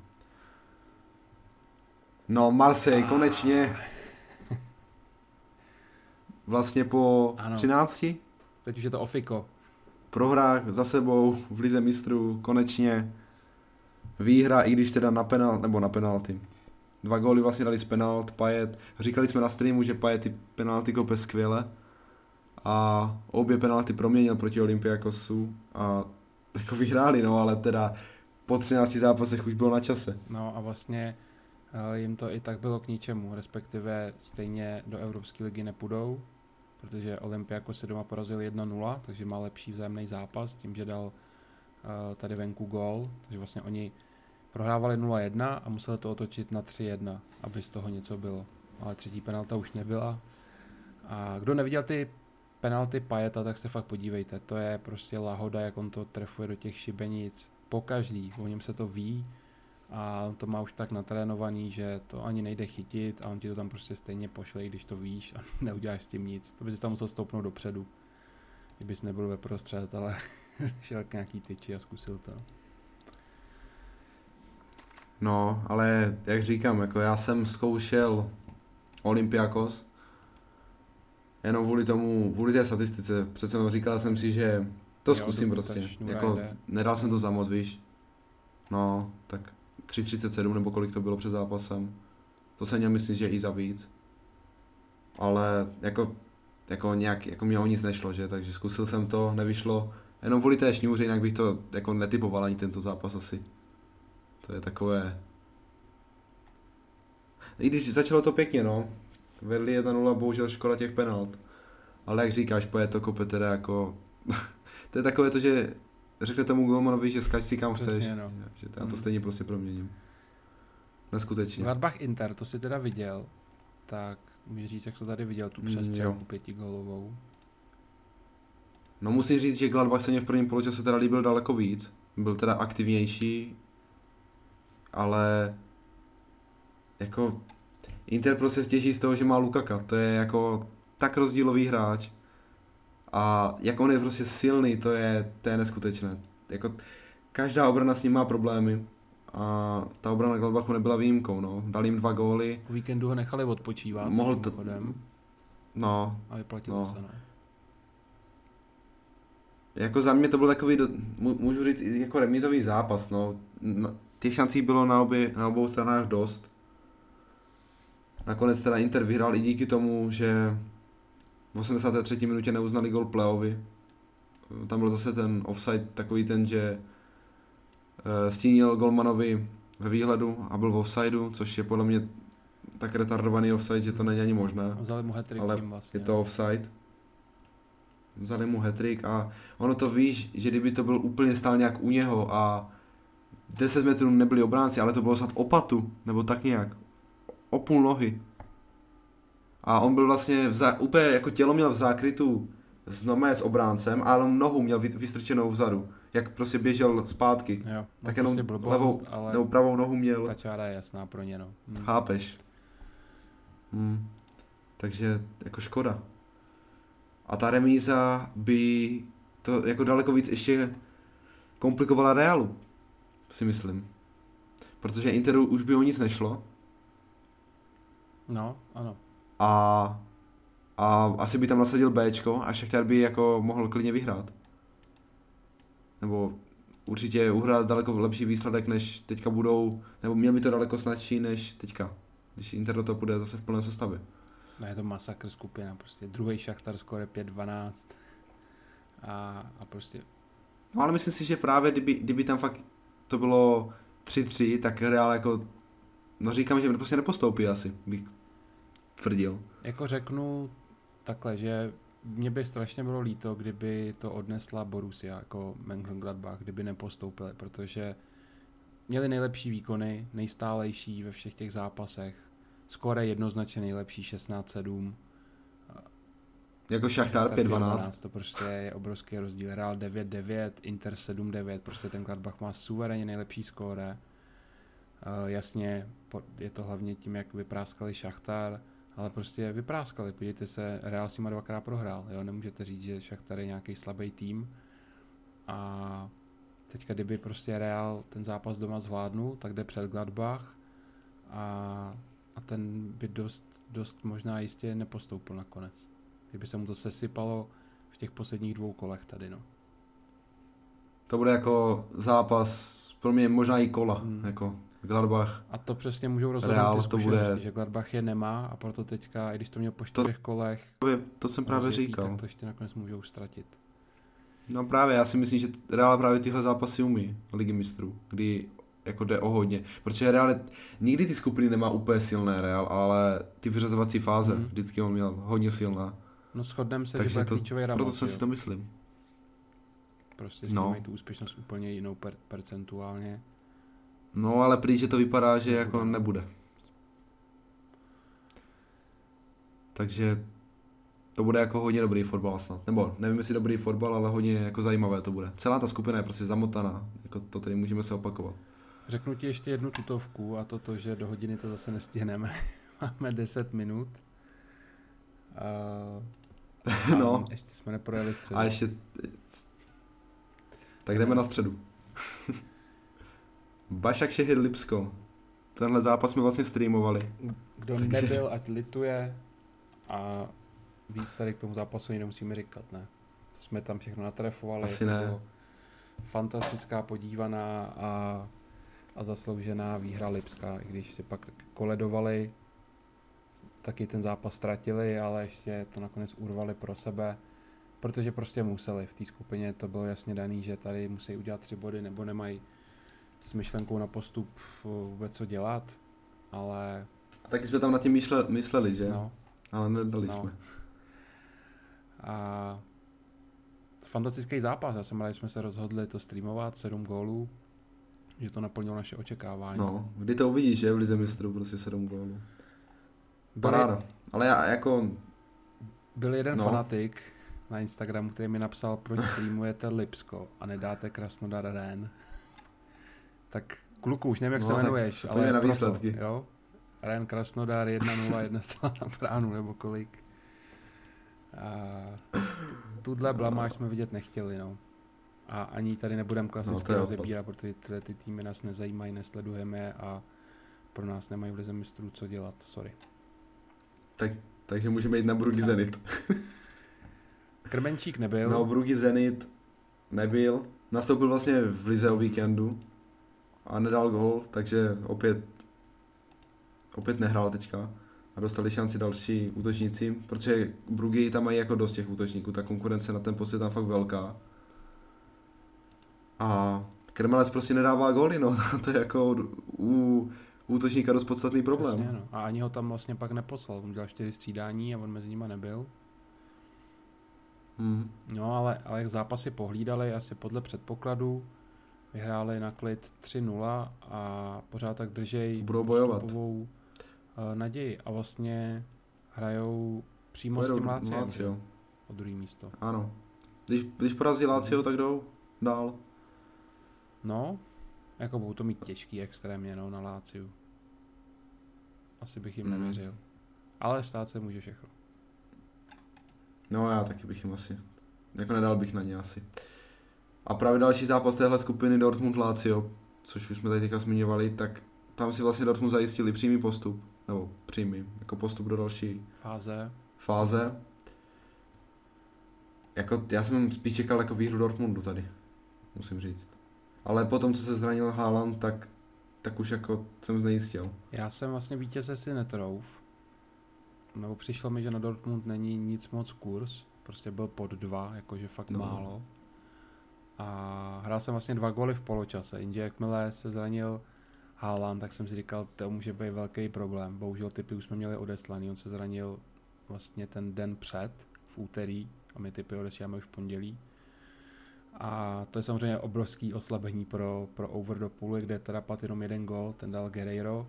No, Marseille, konečně. [LAUGHS] Vlastně po ano. 13? Teď už je to ofiko. Prohra za sebou v Lize mistrů, konečně. Výhra, i když teda na penal, nebo na penalty. Dva góly vlastně dali z penalt, Pajet. Říkali jsme na streamu, že Pajet ty penalty kope skvěle. A obě penalty proměnil proti Olympiakosu a jako vyhráli, no, ale teda po 13 zápasech už bylo na čase. No a vlastně uh, jim to i tak bylo k ničemu, respektive stejně do Evropské ligy nepůjdou, protože Olympiako se doma porazil 1-0, takže má lepší vzájemný zápas tím, že dal uh, tady venku gól, takže vlastně oni prohrávali 0-1 a museli to otočit na 3-1, aby z toho něco bylo. Ale třetí penalta už nebyla. A kdo neviděl ty penalty Pajeta, tak se fakt podívejte. To je prostě lahoda, jak on to trefuje do těch šibenic. Po každý, o něm se to ví a on to má už tak natrénovaný, že to ani nejde chytit a on ti to tam prostě stejně pošle, když to víš a [LAUGHS] neuděláš s tím nic. To by si tam musel stoupnout dopředu. Kdybys nebyl ve prostřed, ale [LAUGHS] šel k nějaký tyči a zkusil to. No, ale jak říkám, jako já jsem zkoušel Olympiakos, jenom kvůli tomu, kvůli té statistice, přece jenom říkal jsem si, že to Jo, zkusím to prostě, jako jde. nedal jsem to za moc, víš. No, tak 3.37 nebo kolik to bylo před zápasem. To se měl myslím, že i za víc. Ale jako, jako nějak, jako mě o nic nešlo, že, takže zkusil jsem to, nevyšlo. Jenom kvůli té šňůře, jinak bych to jako netypoval ani tento zápas asi. To je takové... I když začalo to pěkně, no. Vedli 1-0, bohužel škoda těch penalt. Ale jak říkáš, poje to kope teda jako... [LAUGHS] to je takové to, že řekne tomu golmanovi, že skač si kam Přesně, chceš. no. Že já to Mm. stejně prostě proměním. Neskutečně. Gladbach Inter, to si teda viděl, tak můžeš říct, jak to tady viděl, tu Mm, přestřelku pětigolovou. No musím říct, že Gladbach se mě v prvním poločase teda líbil daleko víc. Byl teda aktivnější, ale jako Inter prostě stěží z toho, že má Lukaka. To je jako tak rozdílový hráč. A jak on je prostě silný, to je, to je neskutečné. Jako každá obrana s ním má problémy. A ta obrana Gladbachu nebyla výjimkou, no. Dal jim dva góly. O víkendu ho nechali odpočívat, Mohl to- mimochodem, No, a vyplatilo no. se, no. Jako za mě to byl takový, můžu říct, jako remízový zápas, no. Těch šancí bylo na, obě, na obou stranách dost. Nakonec teda Inter vyhrál i díky tomu, že v 83. minutě neuznali gol Pleovi. Tam byl zase ten offside takový ten, že eh, stínil golmanovi ve výhledu a byl v offsideu, což je podle mě tak retardovaný offside, že to není ani možné Vzali mu hat-trick ale vlastně. je to offside. Vzali mu hetrik a ono to víš, že kdyby to byl úplně stál nějak u něho a 10 metrů nebyli obránci, ale to bylo snad opatu, nebo tak nějak. O půl nohy. A on byl vlastně v zá, úplně jako tělo měl v zákrytu s normálně s obráncem, ale nohu měl vy- vystrčenou vzadu. Jak prostě běžel zpátky. Jo, no tak jenom prostě blbost, levou, ale nebo pravou nohu měl. ta čára je jasná pro ně, no. Hm. Chápeš? Hmm. Takže jako škoda. A ta remíza by to jako daleko víc ještě komplikovala Realu, si myslím. Protože Interu už by o nic nešlo No, ano. A, a asi by tam nasadil Bčko a Šachtar by jako mohl klidně vyhrát. Nebo určitě uhrát daleko lepší výsledek, než teďka budou, nebo měl by to daleko snadší, než teďka, když Inter do toho půjde zase v plné sestavě. No je to masakr skupina, prostě druhý Šachtar skore 5-12 a, a prostě No ale myslím si, že právě kdyby, kdyby tam fakt to bylo 3-3, tak Real jako, no říkám, že prostě nepostoupí asi, bych tvrdil. Jako řeknu takhle, že mě by strašně bylo líto, kdyby to odnesla Borussia jako Mönchengladbach, kdyby nepostoupili, protože měli nejlepší výkony, nejstálejší ve všech těch zápasech. Skóre jednoznačně nejlepší 16-7. Jako Šachtar 5-12. To prostě je obrovský rozdíl. Real 9-9, Inter 7-9, prostě ten Gladbach má suverénně nejlepší skóre. Uh, jasně, je to hlavně tím, jak vypráskali Šachtar, ale prostě vypráskali. Podívejte se, Real si má dvakrát prohrál. Jo? Nemůžete říct, že Šachtar je nějaký slabý tým. A teďka, kdyby prostě Real ten zápas doma zvládnul, tak jde před Gladbach a, a ten by dost, dost možná jistě nepostoupil nakonec. Kdyby se mu to sesypalo v těch posledních dvou kolech tady, no. To bude jako zápas, pro mě možná i kola, Hmm. jako Gladbach. A to přesně můžou rozhodnout Real ty to bude- že Gladbach je nemá a proto teďka, i když to měl po To- čtyřech kolech Právě To jsem právě rozjetý, říkal. tak to ještě nakonec můžou ztratit. No právě, já si myslím, že Real právě tyhle zápasy umí, ligy mistrů, kdy jako jde o hodně. Protože Real je- nikdy ty skupiny nemá úplně silné Real, ale ty vyřazovací fáze Mhm. vždycky on měl hodně silná. No shodneme se, Takže že to- klíčový Proto Ramos, jsem jo. si to myslím. Prostě s No. mají tu úspěšnost úplně jinou per, percentuálně. No ale prý, že to vypadá, že jako nebude. Takže to bude jako hodně dobrý fotbal snad. Nebo nevím, jestli dobrý fotbal, ale hodně jako zajímavé to bude. Celá ta skupina je prostě zamotaná. Jako to tady můžeme se opakovat. Řeknu ti ještě jednu tutovku a to to, že do hodiny to zase nestihneme. [LAUGHS] Máme 10 minut. Uh, [LAUGHS] no. Ještě jsme neprojeli středu. A ještě... Tak jdeme na středu. [LAUGHS] Bašak Šehir Lipsko. Tenhle zápas jsme vlastně streamovali. Kdo Takže... nebyl, ať lituje a víc tady k tomu zápasu nemusíme říkat, ne? Jsme tam všechno natrefovali. Asi ne. Fantastická podívaná a, a zasloužená výhra Lipska, i když si pak koledovali, taky ten zápas ztratili, ale ještě to nakonec urvali pro sebe, protože prostě museli. V té skupině to bylo jasně daný, že tady musí udělat tři body, nebo nemají s myšlenkou na postup vůbec co dělat, ale... A taky jsme tam na tím mysleli, mysleli že? No. Ale nedali no. jsme. A fantastický zápas. Já jsem rád, že jsme se rozhodli to streamovat, sedm gólů, že to naplnilo naše očekávání. No, kdy to uvidíš, že v Lize mistrů prostě sedm gólů. Paráda. Byli, Ale já jako... Byl jeden no. fanatik na Instagramu, který mi napsal, proč streamujete Lipsko a nedáte Krasnodar Ren. Tak kluku, už nevím, jak no, se jmenuješ, ale na výsledky. Proto, jo? Ren Krasnodar 1-0, 1 na bránu, nebo kolik. A tuhle blamáž jsme vidět nechtěli, no. A ani tady nebudeme klasicky no, rozebírat, protože tyhle ty týmy nás nezajímají, nesledujeme a pro nás nemají v lize mistrů co dělat, sorry. Tak, takže můžeme jít na Brugy Zenit. Krmenčík nebyl. No, Brugy Zenit nebyl. Nastoupil vlastně v lize o víkendu a nedal gol, takže opět opět nehrál teďka a dostali šanci další útočníci, protože Brugy tam mají jako dost těch útočníků, ta konkurence na ten post je tam fakt velká. A Krmelec prostě nedává góly, no, [LAUGHS] to je jako u útočníka dost podstatný problém. Přesně, no. A ani ho tam vlastně pak neposlal, on dělal čtyři střídání a on mezi nimi nebyl. Hmm. No, ale, ale jak zápasy pohlídali, asi podle předpokladu, vyhráli na klid 3-0 a pořád tak držej Budou bojovat. uh, naději a vlastně hrajou přímo Pojedou s tím Láciem, Lácio. o druhý místo. Ano. Když, když porazí Lácio, hmm. tak jdou dál. No, jako budou to mít těžký extrémně, no, na Láciu. Asi bych jim mm. nevěřil. Ale stát se může všechno. No já taky bych jim asi. Jako nedal bych na ně asi. A právě další zápas téhle skupiny Dortmund Lazio, což už jsme tady teďka zmiňovali, tak tam si vlastně Dortmund zajistili přímý postup, nebo přímý, jako postup do další fáze. fáze. Jako, já jsem spíš čekal jako výhru Dortmundu tady, musím říct. Ale potom, co se zranil Haaland, tak, tak už jako jsem znejistil. Já jsem vlastně vítěze si netrouf, nebo přišlo mi, že na Dortmund není nic moc kurz, prostě byl pod dva, jakože fakt no. málo. A hrál jsem vlastně dva góly v poločase, jenže jakmile se zranil Haaland, tak jsem si říkal, to může být velký problém. Bohužel typy už jsme měli odeslaný, on se zranil vlastně ten den před, v úterý, a my typy odesíláme už v pondělí. A to je samozřejmě obrovský oslabení pro, pro over do půly, kde teda padl jenom jeden gol, ten dal Guerreiro,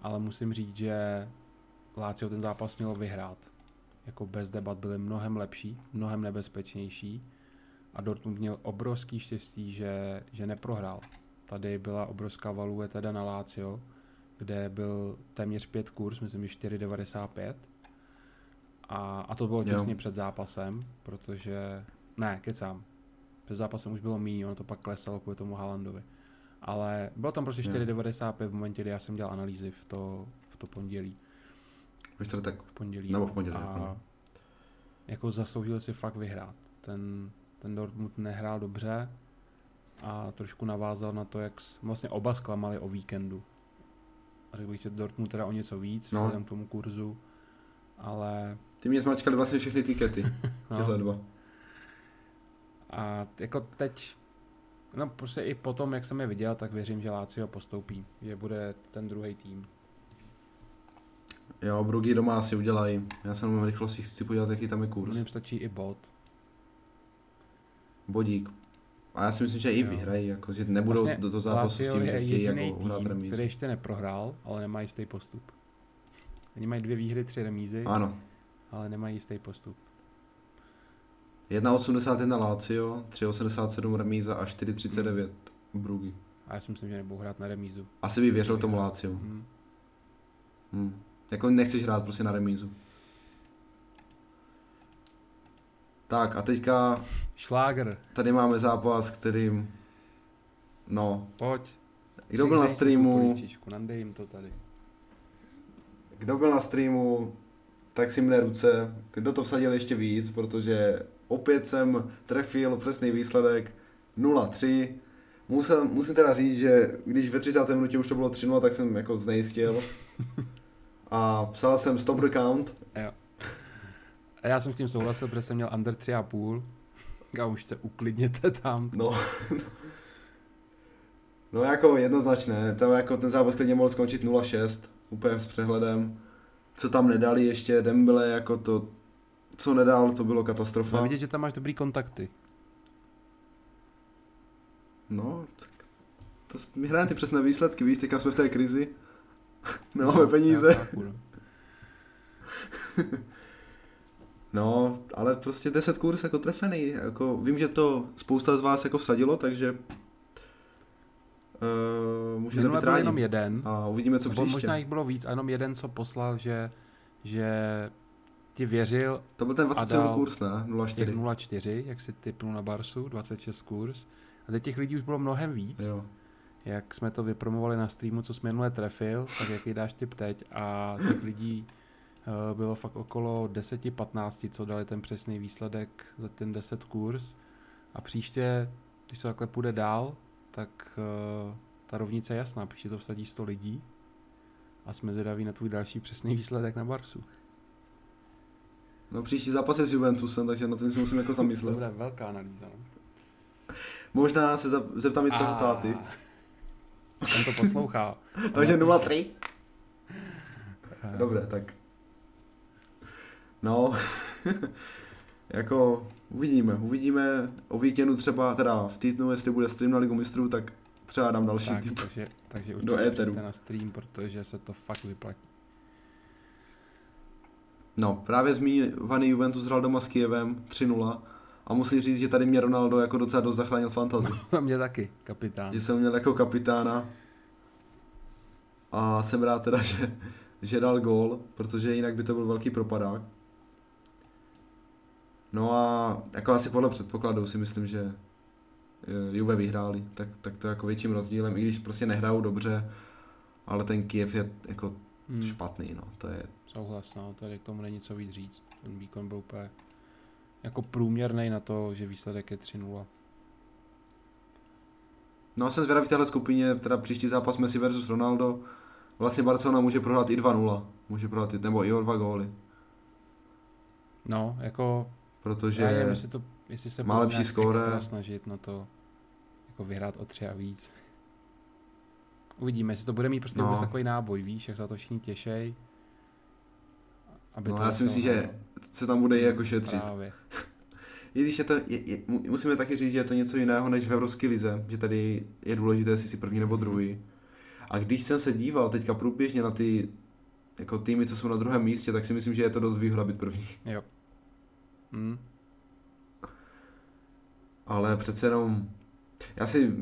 ale musím říct, že Lazio ten zápas mělo vyhrát. Jako bez debat byli mnohem lepší, mnohem nebezpečnější a Dortmund měl obrovský štěstí, že, že neprohrál. Tady byla obrovská value teda na Lazio, kde byl téměř 5 kurz, myslím, že 4,95. A, a to bylo těsně před zápasem, protože, ne, kecám, před zápasem už bylo méně, ono to pak klesalo kvůli tomu Haalandovi. Ale bylo tam prostě 4,95 v momentě, kdy já jsem dělal analýzy v to, v to pondělí. Ve čtvrtek. V pondělí. Nebo v pondělí. A no. jako zasloužil si fakt vyhrát. Ten, ten Dortmund nehrál dobře a trošku navázal na to, jak vlastně oba zklamali o víkendu. A řekl bych, že Dortmund teda o něco víc, no. vzhledem k tomu kurzu, ale... Ty mě zmačkali vlastně všechny tikety, [LAUGHS] no. tyhle dva. A jako teď, no prostě i potom, jak jsem je viděl, tak věřím, že Lazio postoupí, že bude ten druhý tým. Jo, Brugy doma asi udělají. Já jsem jenom rychlosti chci podívat, jaký tam je kurz. Mně stačí i bod. Bodík. A já si myslím, že i vyhrají, jako, že nebudou vlastně do toho zápasu s tím, že chtějí jako hrát remízu. který ještě neprohrál, ale nemá jistý postup. Oni mají dvě výhry, tři remízy, ano. ale nemají jistý postup. 1,81 Lazio, 3,87 remíza a 4,39 hmm. Brugy. A já si myslím, že nebudou hrát na remízu. Asi by věřil tomu Lazio. Hmm. Hmm. Jako nechceš hrát prostě na remízu. Tak a teďka Šláger, tady máme zápas, kterým, no, pojď. kdo byl na streamu, Nandej jim to tady. kdo byl na streamu, tak si mne ruce, kdo to vsadil ještě víc, protože opět jsem trefil přesný výsledek 0-3. Musel, musím teda říct, že když ve 30. minutě už to bylo 3 tak jsem jako znejistil. [LAUGHS] A psal jsem stop the count. Jo. A já jsem s tím souhlasil, protože jsem měl under 3,5. A už se uklidněte tam. No. No jako jednoznačné, to jako ten zápas klidně mohl skončit 0-6, úplně s přehledem. Co tam nedali ještě, Dembele jako to, co nedal, to bylo katastrofa. Mám vidět, že tam máš dobrý kontakty. No, tak to my hrajeme ty přesné výsledky, víš, teďka jsme v té krizi. [LAUGHS] Nemáme peníze. já [LAUGHS] no. Ale prostě 10 kurz jako trefený, jako vím, že to spousta z vás jako vsadilo, takže uh, můžete Minule být rádi. jenom jeden. A uvidíme, co příště. možná jich bylo víc, a jenom jeden, co poslal, že, že ti věřil To byl ten 27 dal kurz, ne? těch 0,4. 0,4, jak si typnul na Barsu, 26 kurz. A teď těch lidí už bylo mnohem víc. Jo. jak jsme to vypromovali na streamu, co jsme minule trefil, tak jaký dáš tip teď a těch lidí bylo fakt okolo 10-15, co dali ten přesný výsledek za ten 10 kurz a příště, když to takhle půjde dál, tak eh, ta rovnice je jasná, příště to vsadí 100 lidí a jsme zvědaví na tvůj další přesný výsledek na Barsu. No příští zápas je s Juventusem, takže na ten si musím jako To zamyslet. bude velká analýza. No? Možná se zeptám i tvého táty. On to poslouchá. [LAUGHS] Takže 0,3. Eh, Dobré, tak. No, [LAUGHS] jako uvidíme, uvidíme o víkendu třeba, teda v týdnu, jestli bude stream na Ligu mistrů, tak třeba dám další Tak, tip. takže, takže Do určitě éteru. na stream, protože se to fakt vyplatí. No, právě zmiňovaný Juventus hrál doma s Kijevem 3-0 a musím říct, že tady mě Ronaldo jako docela dost zachránil fantazi. To [LAUGHS] mě taky, kapitán. že jsem měl jako kapitána a jsem rád teda, že, že dal gól, protože jinak by to byl velký propadák. No a jako asi podle předpokladu si myslím, že eh, Juve vyhráli, tak, tak to jako větším rozdílem, i když prostě nehrajou dobře, ale ten Kiev je jako Hmm, špatný, no, to je, souhlas, no, tady k tomu není co víc říct. Ten výkon byl úplně jako průměrný na to, že výsledek je 3-0. No a jsem zvědavý v téhle skupině, teda příští zápas Messi versus Ronaldo, vlastně Barcelona může prohrát i 2-0, může prohrát i, nebo i o dva góly, No, jako, protože... já nevím, jestli, to, jestli se má lepší skóre. snažit na to, jako vyhrát o tři a víc. Uvidíme, jestli to bude mít prostě No. vůbec takový náboj, víš, jak se to všichni těšej. Aby No, to já si myslím, začalo, že se tam bude i jako no, šetřit. Právě. [LAUGHS] I když je to, je, je, mu- musíme taky říct, že je to něco jiného než v Evropské lize, že tady je důležité, jestli si první nebo Mhm. druhý. A když jsem se díval teďka průběžně na ty jako týmy, co jsou na druhém místě, tak si myslím, že je to dost výhoda být první. Jo. Hmm. Ale přece jenom, já si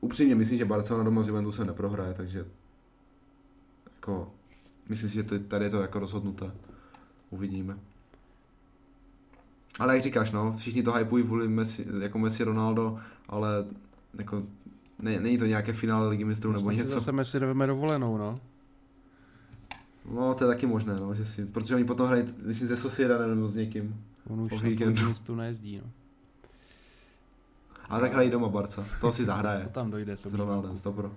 upřímně myslím, že Barcelona doma s Juventusem neprohraje, takže jako, myslím si, že to, tady je to jako rozhodnuté. Uvidíme. Ale jak říkáš, no, všichni to hypují kvůli Messi, jako Messi Ronaldo, ale jako ne, není to nějaké finále ligy mistrů nebo něco. Zase Messi jdeme dovolenou, no. No, to je taky možné, no, že si, protože oni potom hrají, myslím, ze Sociedad nebo s někým. On už na víkendu. tu místu nejezdí, no. Ale tak hrají doma Barca, to si zahraje. To tam dojde, S Ronaldem, stopro.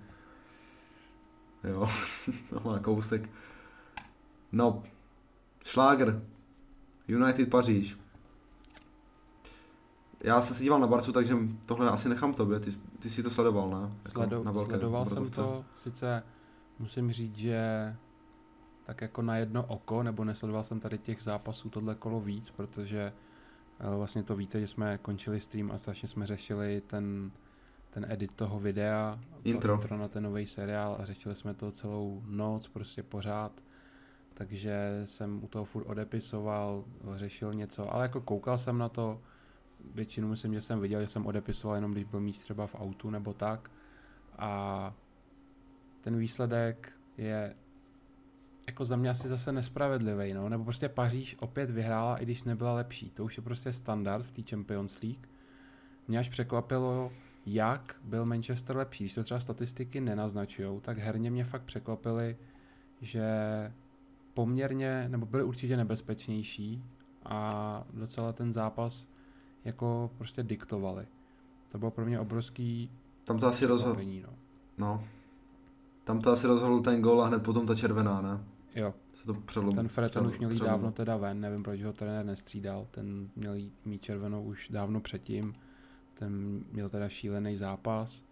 Jo, [LAUGHS] to má kousek. No, šláger. United Paříž. Já jsem se díval na Barcu, takže tohle asi nechám tobě. Ty, ty jsi to sledoval, ne? Jako Sledo, na velké sledoval jsem obrazovce. to, sice musím říct, že tak jako na jedno oko, nebo nesledoval jsem tady těch zápasů tohle kolo víc, protože eh, vlastně to víte, že jsme končili stream a strašně jsme řešili ten, ten edit toho videa, Intro. to intro na ten nový seriál a řešili jsme to celou noc, prostě pořád, takže jsem u toho furt odepisoval, řešil něco, ale jako koukal jsem na to, většinu myslím, že jsem viděl, že jsem odepisoval jenom když byl míč třeba v autu nebo tak a ten výsledek je jako za mě asi zase nespravedlivý, no, nebo prostě Paříž opět vyhrála, i když nebyla lepší. To už je prostě standard v té Champions League. Mě až překvapilo, jak byl Manchester lepší. Když to třeba statistiky nenaznačují, tak herně mě fakt překvapili, že poměrně, nebo byly určitě nebezpečnější a docela ten zápas jako prostě diktovali. To bylo pro mě obrovský Tam to asi rozhodl. no. No. Tam to asi rozhodl ten gol a hned potom ta červená, ne? Jo, Se to přelom, ten Fred ten přelom- už měl jít dávno teda ven, nevím proč ho trenér nestřídal, ten měl jít mít červenou už dávno předtím, ten měl teda šílený zápas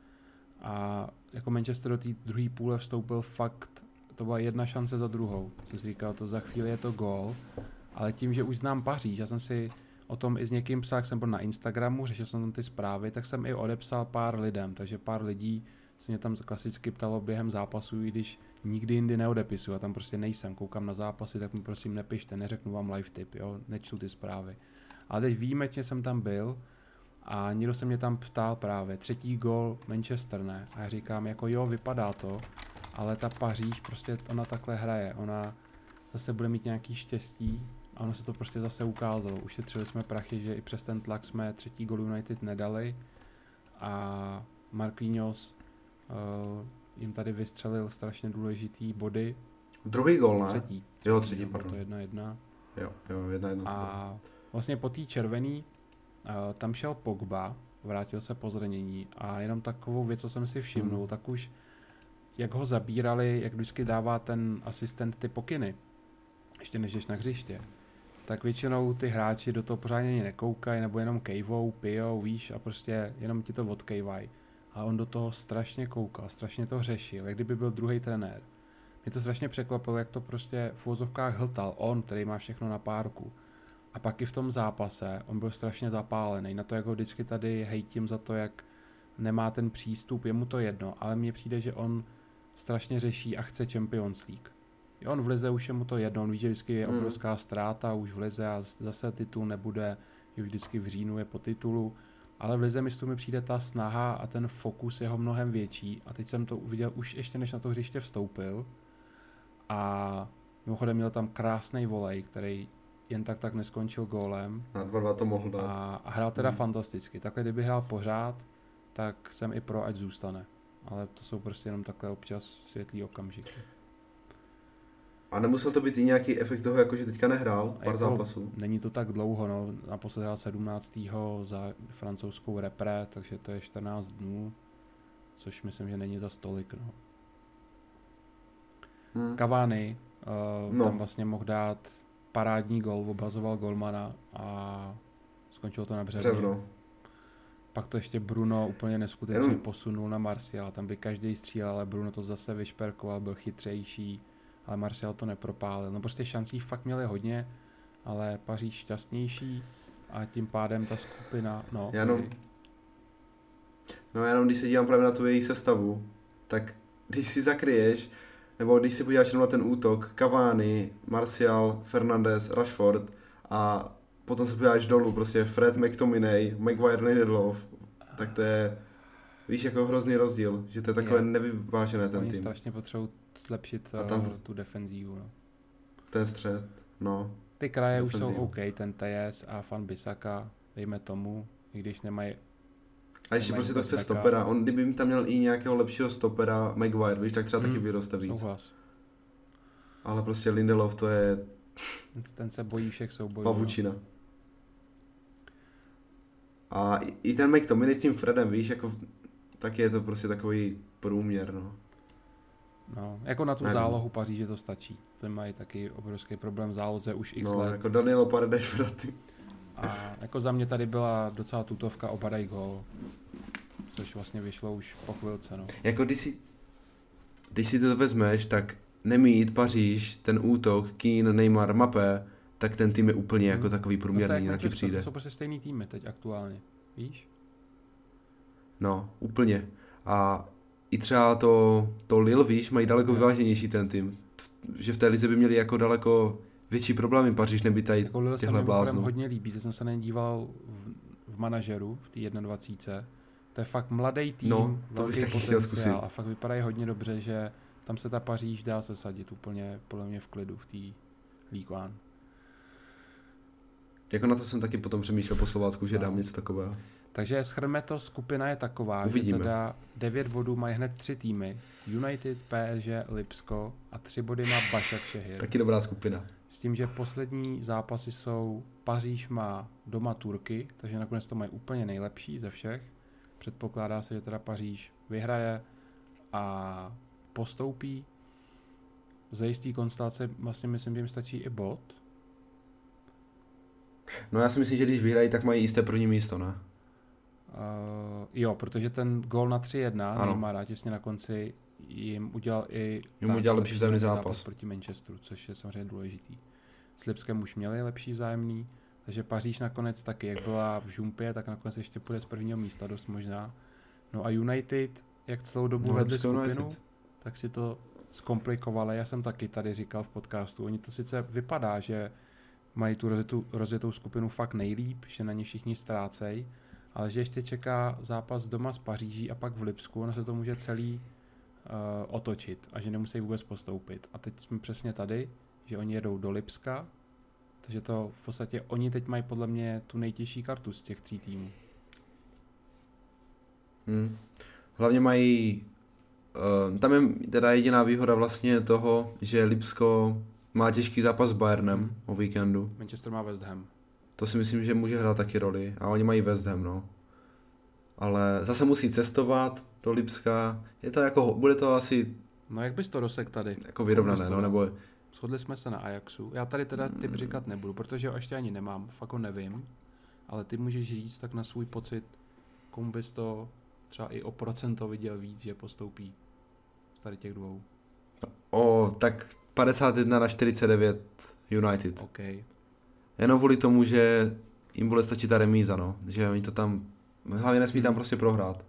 a jako Manchester do té druhé půle vstoupil fakt, to byla jedna šance za druhou, co jsi říkal, to za chvíli je to gól, ale tím, že už znám Paříž, já jsem si o tom i s někým psal, jak jsem byl na Instagramu, řešil jsem tam ty zprávy, tak jsem i odepsal pár lidem, takže pár lidí se mě tam klasicky ptalo během zápasu, i když nikdy jindy neodepisuju, já tam prostě nejsem, koukám na zápasy, tak mi prosím nepište, neřeknu vám live tip, jo, nečtu ty zprávy. Ale teď výjimečně jsem tam byl a někdo se mě tam ptal právě, třetí gol Manchester ne, a já říkám jako jo, vypadá to, ale ta Paříž prostě ona takhle hraje, ona zase bude mít nějaký štěstí a ono se to prostě zase ukázalo. Ušetřili jsme prachy, že i přes ten tlak jsme třetí gol United nedali a Marquinhos uh, jim tady vystřelil strašně důležitý body. Druhý gol, ne? Třetí. Jo, třetí, pardon. To jedna jedna. Jo, jo, jedna jedna. A vlastně po té červený uh, tam šel Pogba, vrátil se po zranění a jenom takovou věc, co jsem si všimnul, Hmm. tak už jak ho zabírali, jak vždycky dává ten asistent ty pokyny, ještě než jdeš na hřiště, tak většinou ty hráči do toho pořádně nekoukají, nebo jenom kejvou, pijou, víš, a prostě jenom ti to odkejvají. A on do toho strašně koukal, strašně to řešil, jak kdyby byl druhý trenér. Mě to strašně překvapilo, jak to prostě v úvozovkách hltal on, který má všechno na párku. A pak i v tom zápase, on byl strašně zapálený na to, jak ho vždycky tady hejtím za to, jak nemá ten přístup, je mu to jedno, ale mně přijde, že on strašně řeší a chce Champions League. I on v lize už je mu to jedno, on ví, že vždycky je Hmm. obrovská ztráta už v lize a zase titul nebude, že už vždycky v říjnu je po titulu, ale v lize myslím mi přijde ta snaha a ten fokus jeho mnohem větší a teď jsem to uviděl už ještě než na to hřiště vstoupil a mimochodem měl tam krásný volej, který jen tak tak neskončil gólem Na 2-2 to mohl dát. a, a hrál teda Hmm. fantasticky. Takhle kdyby hrál pořád, tak jsem i pro, ať zůstane. Ale to jsou prostě jenom takhle občas světlý okamžiky. A nemusel to být i nějaký efekt toho, jako že teďka nehrál pár jako zápasů? Není to tak dlouho, no. Naposled hrál 17. za francouzskou repre, takže to je 14 dnů, což myslím, že není za stolik, no. Hm. Cavani uh, No. tam vlastně mohl dát parádní gol, obazoval golmana a skončilo to na břevně. Břevno. Pak to ještě Bruno úplně neskutečně Jenom... Posunul na Martial, tam by každý střílel, ale Bruno to zase vyšperkoval, byl chytřejší, ale Martial to nepropálil. No prostě šancí fakt měli hodně, ale Paříž šťastnější a tím pádem ta skupina, no. Já jenom- No já jenom když se dívám právě na tu její sestavu, tak když si zakryješ, nebo když si podíváš jenom na ten útok, Cavani, Martial, Fernandez, Rashford a potom se podíváš dolů, prostě Fred, McTominay, Maguire, Lindelof, tak to je, víš, jako hrozný rozdíl, že to je takové Je. nevyvážené ten Oni tým, strašně potřebují zlepšit A tam- uh, tu defenzívu, no. ten střed, no. Ty kraje už jsou. OK, ten TS a Fan Bisaka, dejme tomu, i když nemají A ještě prostě to chce stopera, on kdyby jim tam měl i nějakého lepšího stopera, Maguire, víš, tak třeba taky Hmm, vyroste víc. souhlas. Ale prostě Lindelof to je Ten se bojí všech soubojů. no. pavučina. A i- i ten McTominay s tím Fredem, víš, jako taky je to prostě takový průměr, no. No, jako na tu Nevím. zálohu Paříže to stačí. Ten mají taky obrovský problém v záloze už x No, let. jako Danielo Paredes Fraty. A jako za mě tady byla docela tutovka obadaj gol. Což vlastně vyšlo už po chvilce, no. Jako když si, když si to vezmeš, tak nemít Paříž, ten útok, Keane, Neymar, Mbappé, tak ten tým je úplně jako Hmm. takový no to je průměrný, jak taky přijde. To jsou prostě stejný týmy teď aktuálně. Víš? No, úplně. A i třeba to, to Lille, víš, mají daleko vyváženější ten tým. Že v té lize by měli jako daleko větší problémy Paříž, neby tady Jako mimochodem bláznů. hodně líbí. Teď jsem se na ně díval v, v manažeru, v té 21. To je fakt mladý tým, No, to bych velký taky chtěl potenciál zkusit. a fakt vypadají hodně dobře, že tam se ta Paříž dá sesadit úplně podle mě v klidu v té League One. Jako na to jsem taky potom přemýšlel po Slovácku, že No. dám něco takového. Takže schrme to, skupina je taková, Uvidíme. že teda 9 bodů mají hned tři týmy. United, PSG, Lipsko a tři body má Bašak Šehir. Taky dobrá skupina. S tím, že poslední zápasy jsou Paříž má doma Turky, takže nakonec to mají úplně nejlepší ze všech. Předpokládá se, že teda Paříž vyhraje a postoupí. Za jistý konstelace vlastně myslím, že jim stačí i bod. No já si myslím, že když vyhrají, tak mají jisté první místo, ne? Uh, jo, protože ten gol na 3-1 Ano. Neymara těsně na konci jim udělal i Jim udělal lepší vzájemný zápas. zápas proti Manchesteru, což je samozřejmě důležitý. S Lipskem už měli lepší vzájemný, takže Paříž nakonec taky, jak byla v žumpě, tak nakonec ještě půjde z prvního místa dost možná. No a United, jak celou dobu No, vedli skupinu, United. tak si to zkomplikovali. Já jsem taky tady říkal v podcastu, oni to sice vypadá, že mají tu rozjetou, rozjetou skupinu fakt nejlíp, že na ně všichni ztrácejí, ale že ještě čeká zápas doma s Paříží a pak v Lipsku, ono se to může celý uh, otočit a že nemusí vůbec postoupit. A teď jsme přesně tady, že oni jedou do Lipska, takže to v podstatě oni teď mají podle mě tu nejtěžší kartu z těch tří týmů. Hmm. Hlavně mají, uh, tam je teda jediná výhoda vlastně toho, že Lipsko má těžký zápas s Bayernem Hmm. o víkendu. Manchester má West Ham. To si myslím, že může hrát taky roli. A oni mají West Ham, no. Ale zase musí cestovat do Lipska. Je to jako, bude to asi No jak bys to dosek tady? jako vyrovnané, to no, nebo Shodli jsme se na Ajaxu. Já tady teda typ říkat nebudu, protože ho ještě ani nemám, fakt ho nevím. Ale ty můžeš říct tak na svůj pocit, komu bys to třeba i o procento viděl víc, že postoupí z tady těch dvou. o tak 51 na 49 United. OK. Jenom kvůli tomu, že jim bude stačit ta remíza, no. Že oni to tam, hlavně nesmí tam prostě prohrát.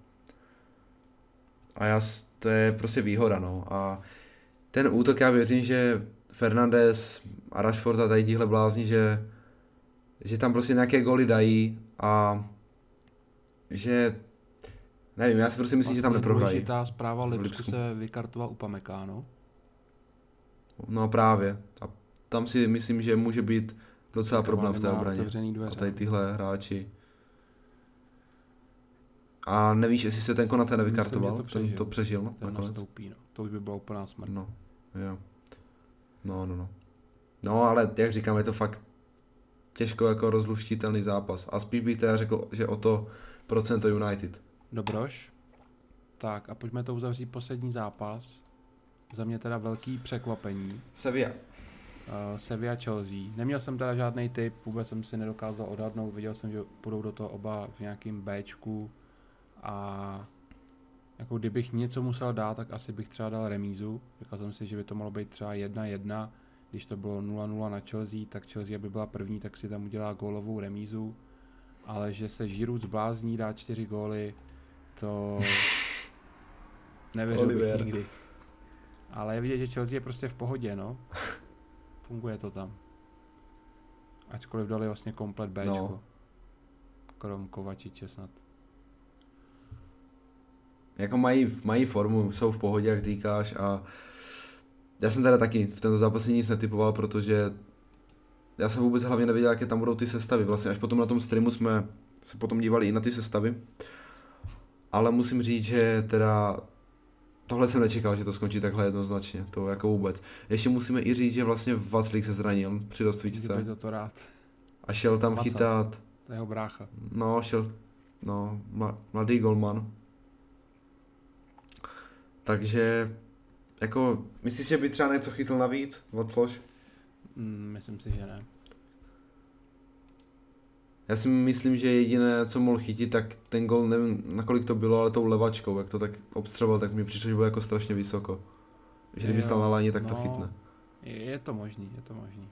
A já, to je prostě výhoda, no. A ten útok, já věřím, že Fernandez a Rashford a tady tihle blázni, že, že tam prostě nějaké goly dají a že nevím, já si prostě myslím, že tam Vlastně neprohrají. Důležitá zpráva Lipsku Lipsku. se vykartoval Upamecano. No právě. A tam si myslím, že může být docela problém v té obraně. A tady tyhle hráči. A nevíš, jestli se ten Konate nevykartoval? Myslím, to Ten to přežil no, Ten nakonec. nastoupí, no. To už by byla úplná smrt. No, jo. No, no, no. No, ale jak říkám, je to fakt těžko jako rozluštitelný zápas. A spíš bych teda řekl, že o to procento United. Dobroš. Tak a pojďme to uzavřít poslední zápas. Za mě teda velký překvapení. Sevilla. Uh, Sevilla Chelsea. Neměl jsem teda žádný typ, vůbec jsem si nedokázal odhadnout, viděl jsem, že půjdou do toho oba v nějakým Bčku a jako kdybych něco musel dát, tak asi bych třeba dal remízu. Říkal jsem si, že by to mohlo být třeba 1-1, když to bylo 0-0 na Chelsea, tak Chelsea, aby byla první, tak si tam udělá gólovou remízu. Ale že se Giroud zblázní, dá čtyři góly, to [LAUGHS] nevěřil bych nikdy. Ale je vidět, že Chelsea je prostě v pohodě, no. [LAUGHS] Funguje to tam. Ačkoliv dali vlastně komplet Bčko. No. Krom Kovačiče snad. Jako mají, mají formu, jsou v pohodě, jak říkáš a já jsem teda taky v tento zápase nic netypoval, protože já jsem vůbec hlavně nevěděl, jaké tam budou ty sestavy. Vlastně až potom na tom streamu jsme se potom dívali i na ty sestavy. Ale musím říct, že teda tohle jsem nečekal, že to skončí takhle jednoznačně, to jako vůbec. Ještě musíme i říct, že vlastně Vaclík se zranil při rozcvičce za to rád. a šel tam Vacas. chytat, To jeho brácha. no šel, no, mla- mladý golman. Takže, jako, myslíš, že by třeba něco chytl navíc, Vacloš? Mm, myslím si, že ne. Já si myslím, že jediné, co mohl chytit, tak ten gol, nevím, nakolik to bylo, ale tou levačkou, jak to tak obstřeboval, tak mi přišlo, že bylo jako strašně vysoko. Že kdyby stál na láni, tak to no. chytne. Je, je to možný, je to možný.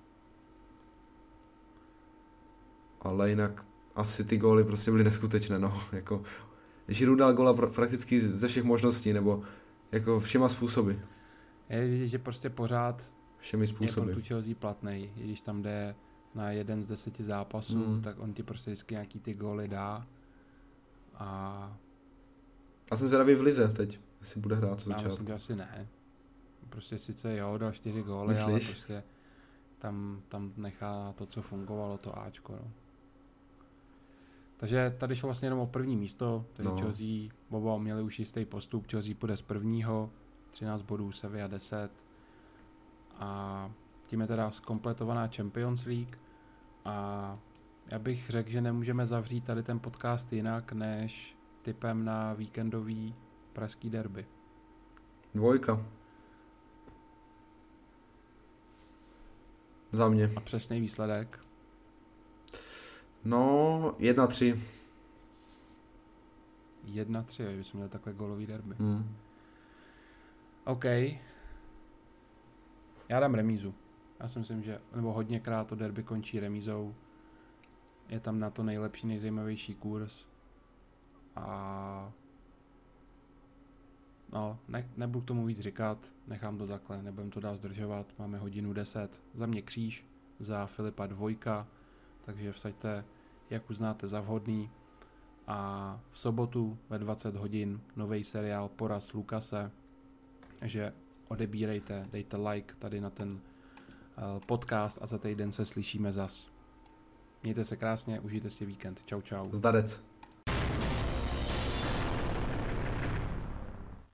Ale jinak asi ty góly prostě byly neskutečné, no, [LAUGHS] jako Giroud dal góla pra- prakticky ze všech možností, nebo jako všema způsoby. Je vidět, že prostě pořád Všemi je pro způsoby. tu Chelsea platnej. I když tam jde na jeden z deseti zápasů, Mm. tak on ti prostě vždycky nějaký ty góly dá. A A jsem zvědavý v Lize teď, jestli bude hrát co já začátku. myslím, že asi ne. Prostě sice jo, dal čtyři góly, Myslíš? ale prostě tam, tam nechá to, co fungovalo, to Ačko. No. Takže tady šlo vlastně jenom o první místo, takže no. Chelsea, Bobo měli už jistý postup, Chelsea půjde z prvního, 13 bodů, Sevilla 10 a tím je teda zkompletovaná Champions League a já bych řekl, že nemůžeme zavřít tady ten podcast jinak, než typem na víkendový pražský derby. Dvojka. Za mě. A přesný výsledek? No, 1-3. 1-3, že jsme měli takhle golový derby. Hmm. OK. Já dám remízu. Já si myslím, že, nebo hodněkrát to derby končí remízou. Je tam na to nejlepší, nejzajímavější kurz. A no, ne, nebudu k tomu víc říkat, nechám to takhle, nebudem to dál zdržovat, máme hodinu 10. Za mě kříž, za Filipa dvojka, takže vsaďte, jak uznáte za vhodný. A v sobotu ve 20 hodin nový seriál Poraz Lukase, že odebírejte, dejte like tady na ten podcast a za týden se slyšíme zas. Mějte se krásně, užijte si víkend. Čau, čau. Zdarec.